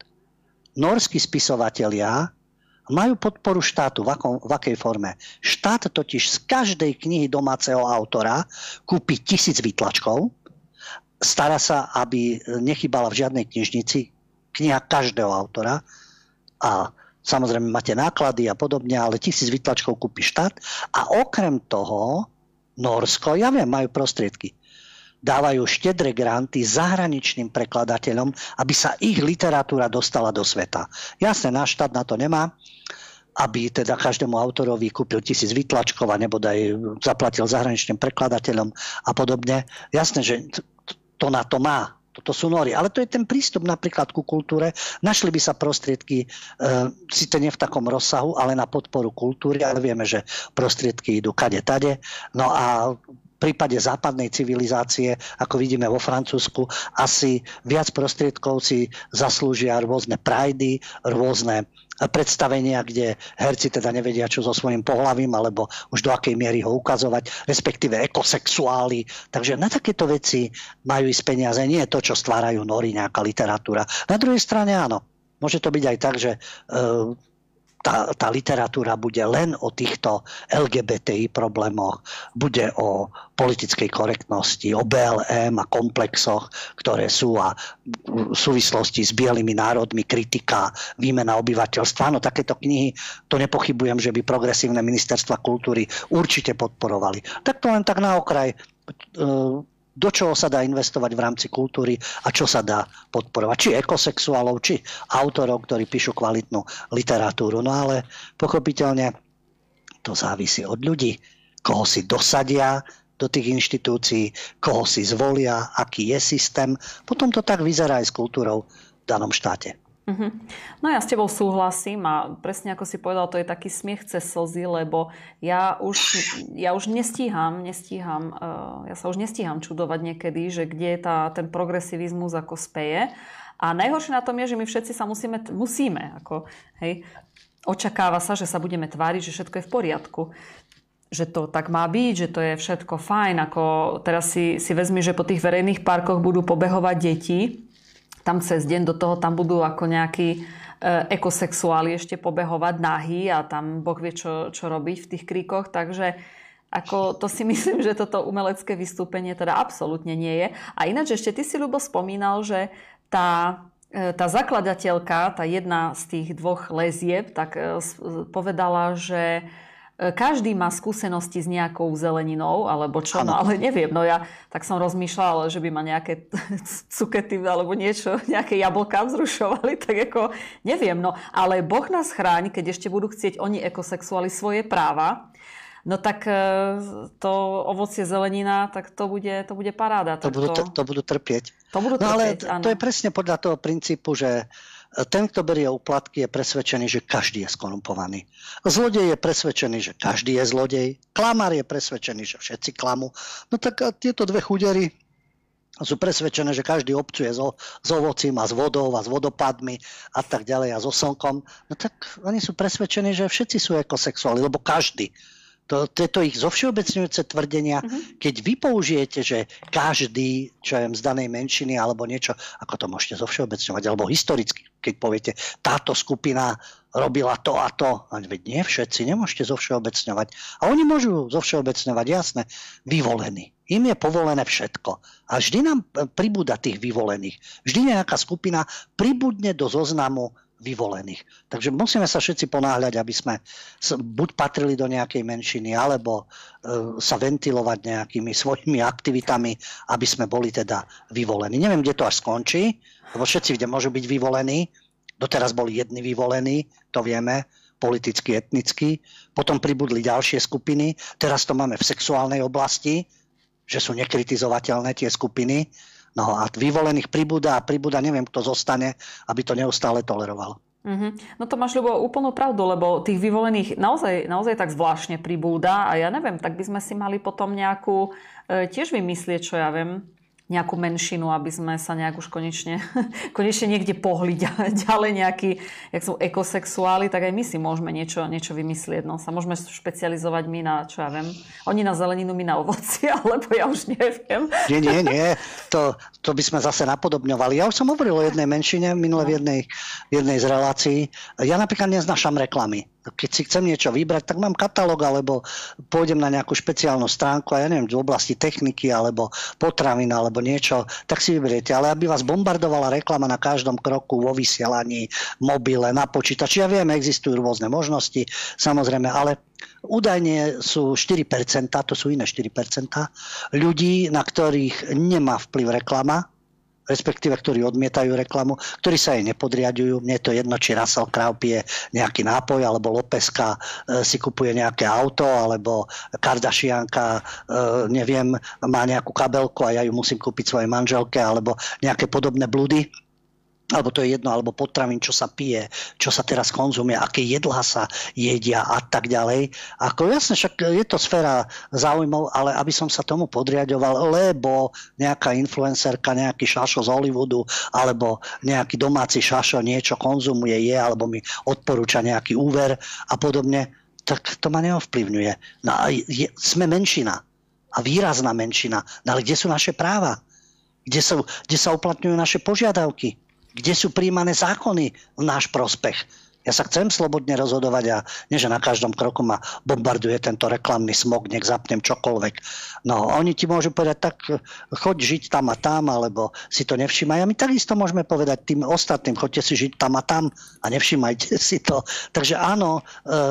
norskí spisovatelia majú podporu štátu. V, akom, v akej forme? Štát totiž z každej knihy domáceho autora kúpi tisíc výtlačkov, stará sa, aby nechybala v žiadnej knižnici kniha každého autora a samozrejme máte náklady a podobne, ale tisíc výtlačkov kúpi štát a okrem toho Norsko, ja viem, majú prostriedky dávajú štedré granty zahraničným prekladateľom, aby sa ich literatúra dostala do sveta. Jasne, náš štát na to nemá, aby teda každému autorovi kúpil tisíc vytlačkov a nebodaj zaplatil zahraničným prekladateľom a podobne. Jasné, že to na to má. Toto sú nory. Ale to je ten prístup napríklad ku kultúre. Našli by sa prostriedky, e, síce nie v takom rozsahu, ale na podporu kultúry, ale vieme, že prostriedky idú kade tade. No a prípade západnej civilizácie, ako vidíme vo Francúzsku, asi viac prostriedkov si zaslúžia rôzne prajdy, rôzne predstavenia, kde herci teda nevedia, čo so svojím pohlavím, alebo už do akej miery ho ukazovať, respektíve ekosexuáli. Takže na takéto veci majú ísť peniaze, nie to, čo stvárajú nory, nejaká literatúra. Na druhej strane áno, Môže to byť aj tak, že e, tá, tá literatúra bude len o týchto LGBTI problémoch, bude o politickej korektnosti, o BLM a komplexoch, ktoré sú a v súvislosti s bielými národmi, kritika, výmena obyvateľstva. Áno, takéto knihy, to nepochybujem, že by progresívne ministerstva kultúry určite podporovali. Tak to len tak na okraj do čoho sa dá investovať v rámci kultúry a čo sa dá podporovať. Či ekosexuálov, či autorov, ktorí píšu kvalitnú literatúru. No ale pochopiteľne to závisí od ľudí, koho si dosadia do tých inštitúcií, koho si zvolia, aký je systém. Potom to tak vyzerá aj s kultúrou v danom štáte. Uh-huh. No ja s tebou súhlasím a presne ako si povedal, to je taký smiech cez slzy, lebo ja už, ja už nestíham, nestíham, uh, ja sa už nestíham čudovať niekedy, že kde je tá, ten progresivizmus ako speje. A najhoršie na tom je, že my všetci sa musíme, musíme, ako, hej, očakáva sa, že sa budeme tváriť, že všetko je v poriadku že to tak má byť, že to je všetko fajn. Ako teraz si, si vezmi, že po tých verejných parkoch budú pobehovať deti tam cez deň, do toho tam budú ako nejakí e, ekosexuáli ešte pobehovať nahý a tam Boh vie, čo, čo robiť v tých kríkoch. Takže Ako, to si myslím, že toto umelecké vystúpenie teda absolútne nie je. A ináč ešte ty si, Ľubo, spomínal, že tá, e, tá zakladateľka, tá jedna z tých dvoch lezieb, tak e, povedala, že každý má skúsenosti s nejakou zeleninou, alebo čo, no ale neviem. No ja tak som rozmýšľala, že by ma nejaké cukety alebo niečo, nejaké jablka vzrušovali, tak ako neviem. No ale Boh nás chráň, keď ešte budú chcieť oni ekosexuáli svoje práva, No tak e, to ovocie zelenina, tak to bude, to bude paráda. To, budú, to, to budú trpieť. To budú trpieť, no ale áno. to je presne podľa toho princípu, že ten, kto berie úplatky, je presvedčený, že každý je skorumpovaný. Zlodej je presvedčený, že každý je zlodej. Klamár je presvedčený, že všetci klamú. No tak tieto dve chudery sú presvedčené, že každý obcuje so, s ovocím a s vodou a s vodopadmi a tak ďalej a so slnkom. No tak oni sú presvedčení, že všetci sú ekosexuáli, lebo každý to, tieto ich zovšeobecňujúce tvrdenia, uh-huh. keď vy použijete, že každý, čo je z danej menšiny alebo niečo, ako to môžete zovšeobecňovať, alebo historicky, keď poviete, táto skupina robila to a to. A veď nie všetci, nemôžete zovšeobecňovať. A oni môžu zovšeobecňovať, jasné, vyvolení. Im je povolené všetko. A vždy nám pribúda tých vyvolených. Vždy nejaká skupina pribudne do zoznamu vyvolených. Takže musíme sa všetci ponáhľať, aby sme buď patrili do nejakej menšiny, alebo e, sa ventilovať nejakými svojimi aktivitami, aby sme boli teda vyvolení. Neviem, kde to až skončí, lebo všetci kde môžu byť vyvolení. Doteraz boli jedni vyvolení, to vieme, politicky, etnicky. Potom pribudli ďalšie skupiny. Teraz to máme v sexuálnej oblasti, že sú nekritizovateľné tie skupiny No a vyvolených pribúda a pribúda, neviem, kto zostane, aby to neustále toleroval. Mm-hmm. No to máš, ľubo, úplnú pravdu, lebo tých vyvolených naozaj, naozaj tak zvláštne pribúda a ja neviem, tak by sme si mali potom nejakú e, tiež vymyslieť, čo ja viem, nejakú menšinu, aby sme sa nejak už konečne, konečne niekde pohli ďalej nejaký, jak sú ekosexuáli, tak aj my si môžeme niečo, niečo vymyslieť. No, sa môžeme špecializovať my na, čo ja viem, oni na zeleninu, my na ovoci, alebo ja už neviem. Nie, nie, nie. To, to by sme zase napodobňovali. Ja už som hovoril o jednej menšine minule v jednej, v jednej z relácií. Ja napríklad neznášam reklamy keď si chcem niečo vybrať, tak mám katalóg, alebo pôjdem na nejakú špeciálnu stránku a ja neviem, v oblasti techniky, alebo potravín, alebo niečo, tak si vyberiete. Ale aby vás bombardovala reklama na každom kroku vo vysielaní, mobile, na počítači, ja viem, existujú rôzne možnosti, samozrejme, ale Údajne sú 4%, to sú iné 4% ľudí, na ktorých nemá vplyv reklama, respektíve ktorí odmietajú reklamu, ktorí sa jej nepodriadujú. Mne je to jedno, či Russell Crowe pije nejaký nápoj, alebo Lopeska e, si kupuje nejaké auto, alebo Kardashianka, e, neviem, má nejakú kabelku a ja ju musím kúpiť svojej manželke, alebo nejaké podobné blúdy alebo to je jedno, alebo potravín, čo sa pije, čo sa teraz konzumuje, aké jedlá sa jedia a tak ďalej. Ako jasne, však je to sféra záujmov, ale aby som sa tomu podriadoval, lebo nejaká influencerka, nejaký šašo z Hollywoodu, alebo nejaký domáci šašo niečo konzumuje, je, alebo mi odporúča nejaký úver a podobne, tak to ma neovplyvňuje. No a je, sme menšina a výrazná menšina. No ale kde sú naše práva? Kde, sú, kde sa uplatňujú naše požiadavky? Kde sú príjmané zákony v náš prospech. Ja sa chcem slobodne rozhodovať a nie, že na každom kroku ma bombarduje tento reklamný smog, nech zapnem čokoľvek. No, oni ti môžu povedať, tak choď žiť tam a tam, alebo si to nevšimaj. A my takisto môžeme povedať tým ostatným, choďte si žiť tam a tam a nevšimajte si to. Takže áno, e,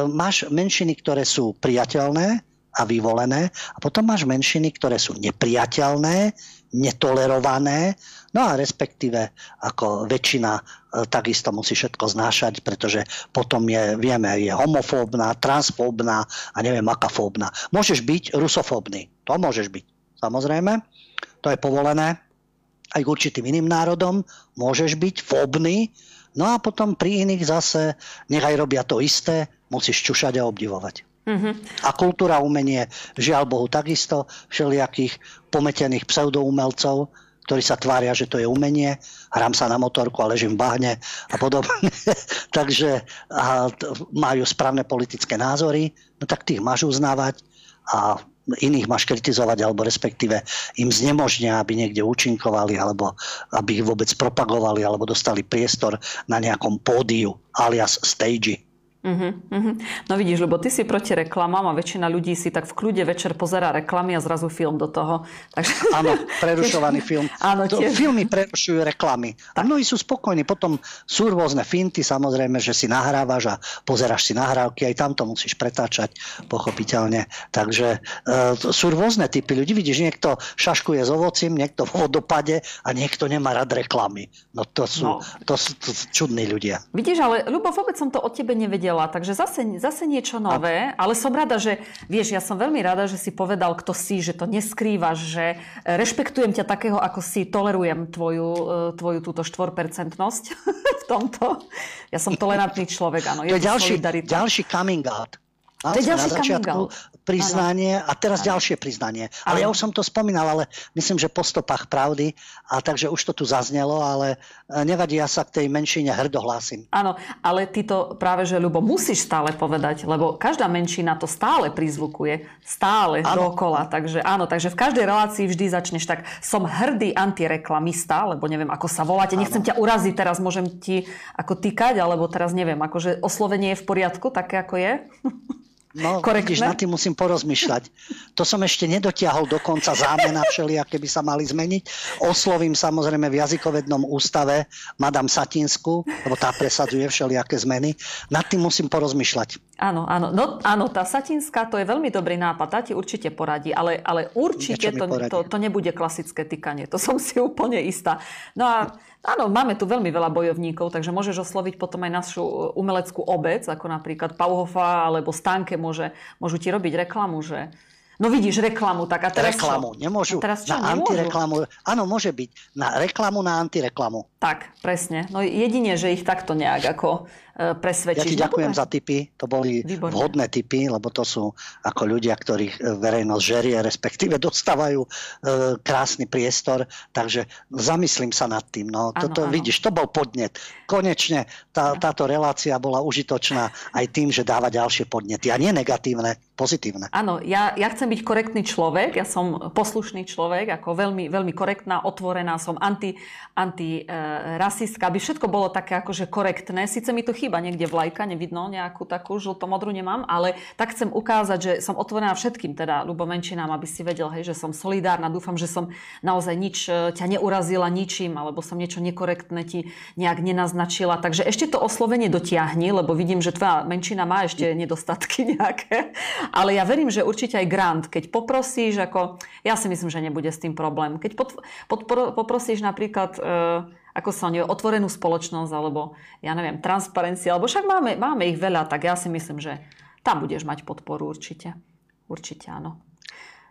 máš menšiny, ktoré sú priateľné a vyvolené a potom máš menšiny, ktoré sú nepriateľné, netolerované No a respektíve ako väčšina e, takisto musí všetko znášať, pretože potom je, vieme, je homofóbna, transfóbna a neviem aká. Môžeš byť rusofóbny, to môžeš byť. Samozrejme, to je povolené aj k určitým iným národom, môžeš byť fóbny, no a potom pri iných zase nechaj robia to isté, musíš čušať a obdivovať. Mm-hmm. A kultúra, umenie, žiaľ Bohu, takisto všelijakých pometených pseudoumelcov, ktorí sa tvária, že to je umenie, hrám sa na motorku a ležím v bahne a podobne. Takže a majú správne politické názory, no tak tých máš uznávať a iných máš kritizovať, alebo respektíve im znemožnia, aby niekde účinkovali, alebo aby ich vôbec propagovali, alebo dostali priestor na nejakom pódiu, alias stage. Uh-huh, uh-huh. No vidíš, lebo ty si proti reklamám a väčšina ľudí si tak v kľude večer pozerá reklamy a zrazu film do toho. Takže... Áno, prerušovaný film. Áno, tiež... Filmy prerušujú reklamy. A mnohí sú spokojní. Potom sú rôzne finty, samozrejme, že si nahrávaš a pozeráš si nahrávky, aj tam to musíš pretáčať, pochopiteľne. Takže uh, sú rôzne typy ľudí. Vidíš, niekto šaškuje s ovocím, niekto v vodopade a niekto nemá rád reklamy. No to sú, no. To sú, to sú čudní ľudia. Vidíš, ale Ľubo, vôbec som to od tebe nevedela vedela, takže zase, zase niečo nové, ale som rada, že, vieš, ja som veľmi rada, že si povedal, kto si, že to neskrývaš, že e, rešpektujem ťa takého, ako si, tolerujem tvoju, e, tvoju túto štvorpercentnosť v tomto. Ja som tolerantný človek, áno. Je to je ďalší, ďalší coming out. To je ďalší na začiatku priznanie ano. a teraz ano. ďalšie priznanie. Ale ano. ja už som to spomínal, ale myslím, že po stopách pravdy, a takže už to tu zaznelo, ale e, nevadí, ja sa k tej menšine hrdo hlásim. Áno, ale ty to práve, že Ľubo, musíš stále povedať, lebo každá menšina to stále prizvukuje, stále ano. dokola. Takže áno, takže v každej relácii vždy začneš tak, som hrdý antireklamista, lebo neviem, ako sa voláte, nechcem ťa uraziť, teraz môžem ti ako týkať, alebo teraz neviem, akože oslovenie je v poriadku, také ako je? No, Korektné? vidíš, na tým musím porozmýšľať. To som ešte nedotiahol do konca zámena všelijaké by sa mali zmeniť. Oslovím samozrejme v jazykovednom ústave Madam Satinsku, lebo tá presadzuje všelijaké zmeny. Nad tým musím porozmýšľať. Áno, áno. No, áno, tá Satinská, to je veľmi dobrý nápad. Tá ti určite poradí, ale, ale určite to, to, to nebude klasické tykanie. To som si úplne istá. No a Áno, máme tu veľmi veľa bojovníkov, takže môžeš osloviť potom aj našu umeleckú obec, ako napríklad Pauhofa alebo Stanke môže, môžu ti robiť reklamu, že No vidíš, reklamu, tak a teraz Reklamu, čo? nemôžu. A teraz čo, na nemôžu? antireklamu. Áno, môže byť. Na reklamu, na antireklamu. Tak, presne. No jedine, že ich takto nejak ako e, presvedčíš. Ja ti ďakujem za tipy. To boli Výborné. vhodné tipy, lebo to sú ako ľudia, ktorých e, verejnosť žerie, respektíve dostávajú e, krásny priestor. Takže zamyslím sa nad tým. No, ano, toto, ano. vidíš, to bol podnet. Konečne tá, táto relácia bola užitočná aj tým, že dáva ďalšie podnety. A nie negatívne, pozitívne. Áno, ja, ja chcem byť korektný človek, ja som poslušný človek, ako veľmi, veľmi korektná, otvorená, som anti, anti e, rasistka, aby všetko bolo také akože korektné. Sice mi to chýba niekde vlajka, nevidno nejakú takú žlto-modrú nemám, ale tak chcem ukázať, že som otvorená všetkým, teda ľubo menšinám, aby si vedel, hej, že som solidárna. Dúfam, že som naozaj nič e, ťa neurazila ničím, alebo som niečo nekorektné ti nejak nenaznačila. Takže ešte to oslovenie dotiahni, lebo vidím, že tvoja menšina má ešte nedostatky nejaké. Ale ja verím, že určite aj grant, keď poprosíš, ako, ja si myslím, že nebude s tým problém. Keď pod, pod, poprosíš napríklad, e, ako sa nevie, otvorenú spoločnosť, alebo ja neviem, transparencia, alebo však máme, máme ich veľa, tak ja si myslím, že tam budeš mať podporu určite. Určite áno.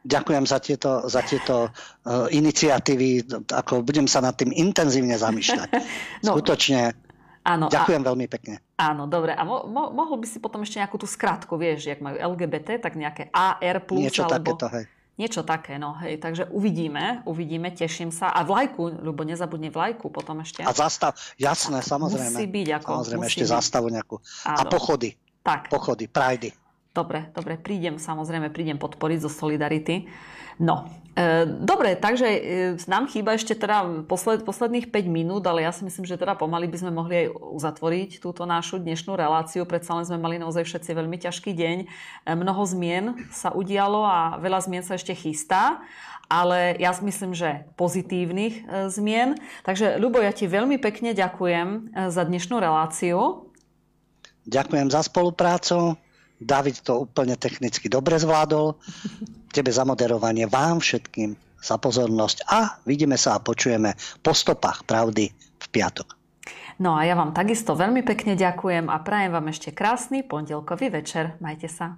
Ďakujem za tieto, za tieto uh, iniciatívy. Ako budem sa nad tým intenzívne zamýšľať. no, Skutočne Áno, Ďakujem a, veľmi pekne. Áno, dobre. A mo, mo, mohol by si potom ešte nejakú tú skratku, vieš, jak majú LGBT, tak nejaké AR+, Niečo alebo... takéto, hej. Niečo také, no hej. Takže uvidíme, uvidíme, teším sa. A vlajku, ľubo nezabudne vlajku potom ešte. A zastav, jasné, samozrejme. Musí byť ako. Samozrejme, musí ešte byť. zastavu nejakú. Áno. A pochody. Tak. Pochody, prajdy. Dobre, dobre, prídem, samozrejme, prídem podporiť zo Solidarity. No, e, dobre, takže e, nám chýba ešte teda posled, posledných 5 minút, ale ja si myslím, že teda pomaly by sme mohli aj uzatvoriť túto našu dnešnú reláciu. Predsa len sme mali naozaj všetci veľmi ťažký deň. E, mnoho zmien sa udialo a veľa zmien sa ešte chystá ale ja si myslím, že pozitívnych zmien. Takže, Ľubo, ja ti veľmi pekne ďakujem za dnešnú reláciu. Ďakujem za spoluprácu. David to úplne technicky dobre zvládol. Tebe za moderovanie, vám všetkým za pozornosť a vidíme sa a počujeme po stopách pravdy v piatok. No a ja vám takisto veľmi pekne ďakujem a prajem vám ešte krásny pondelkový večer. Majte sa.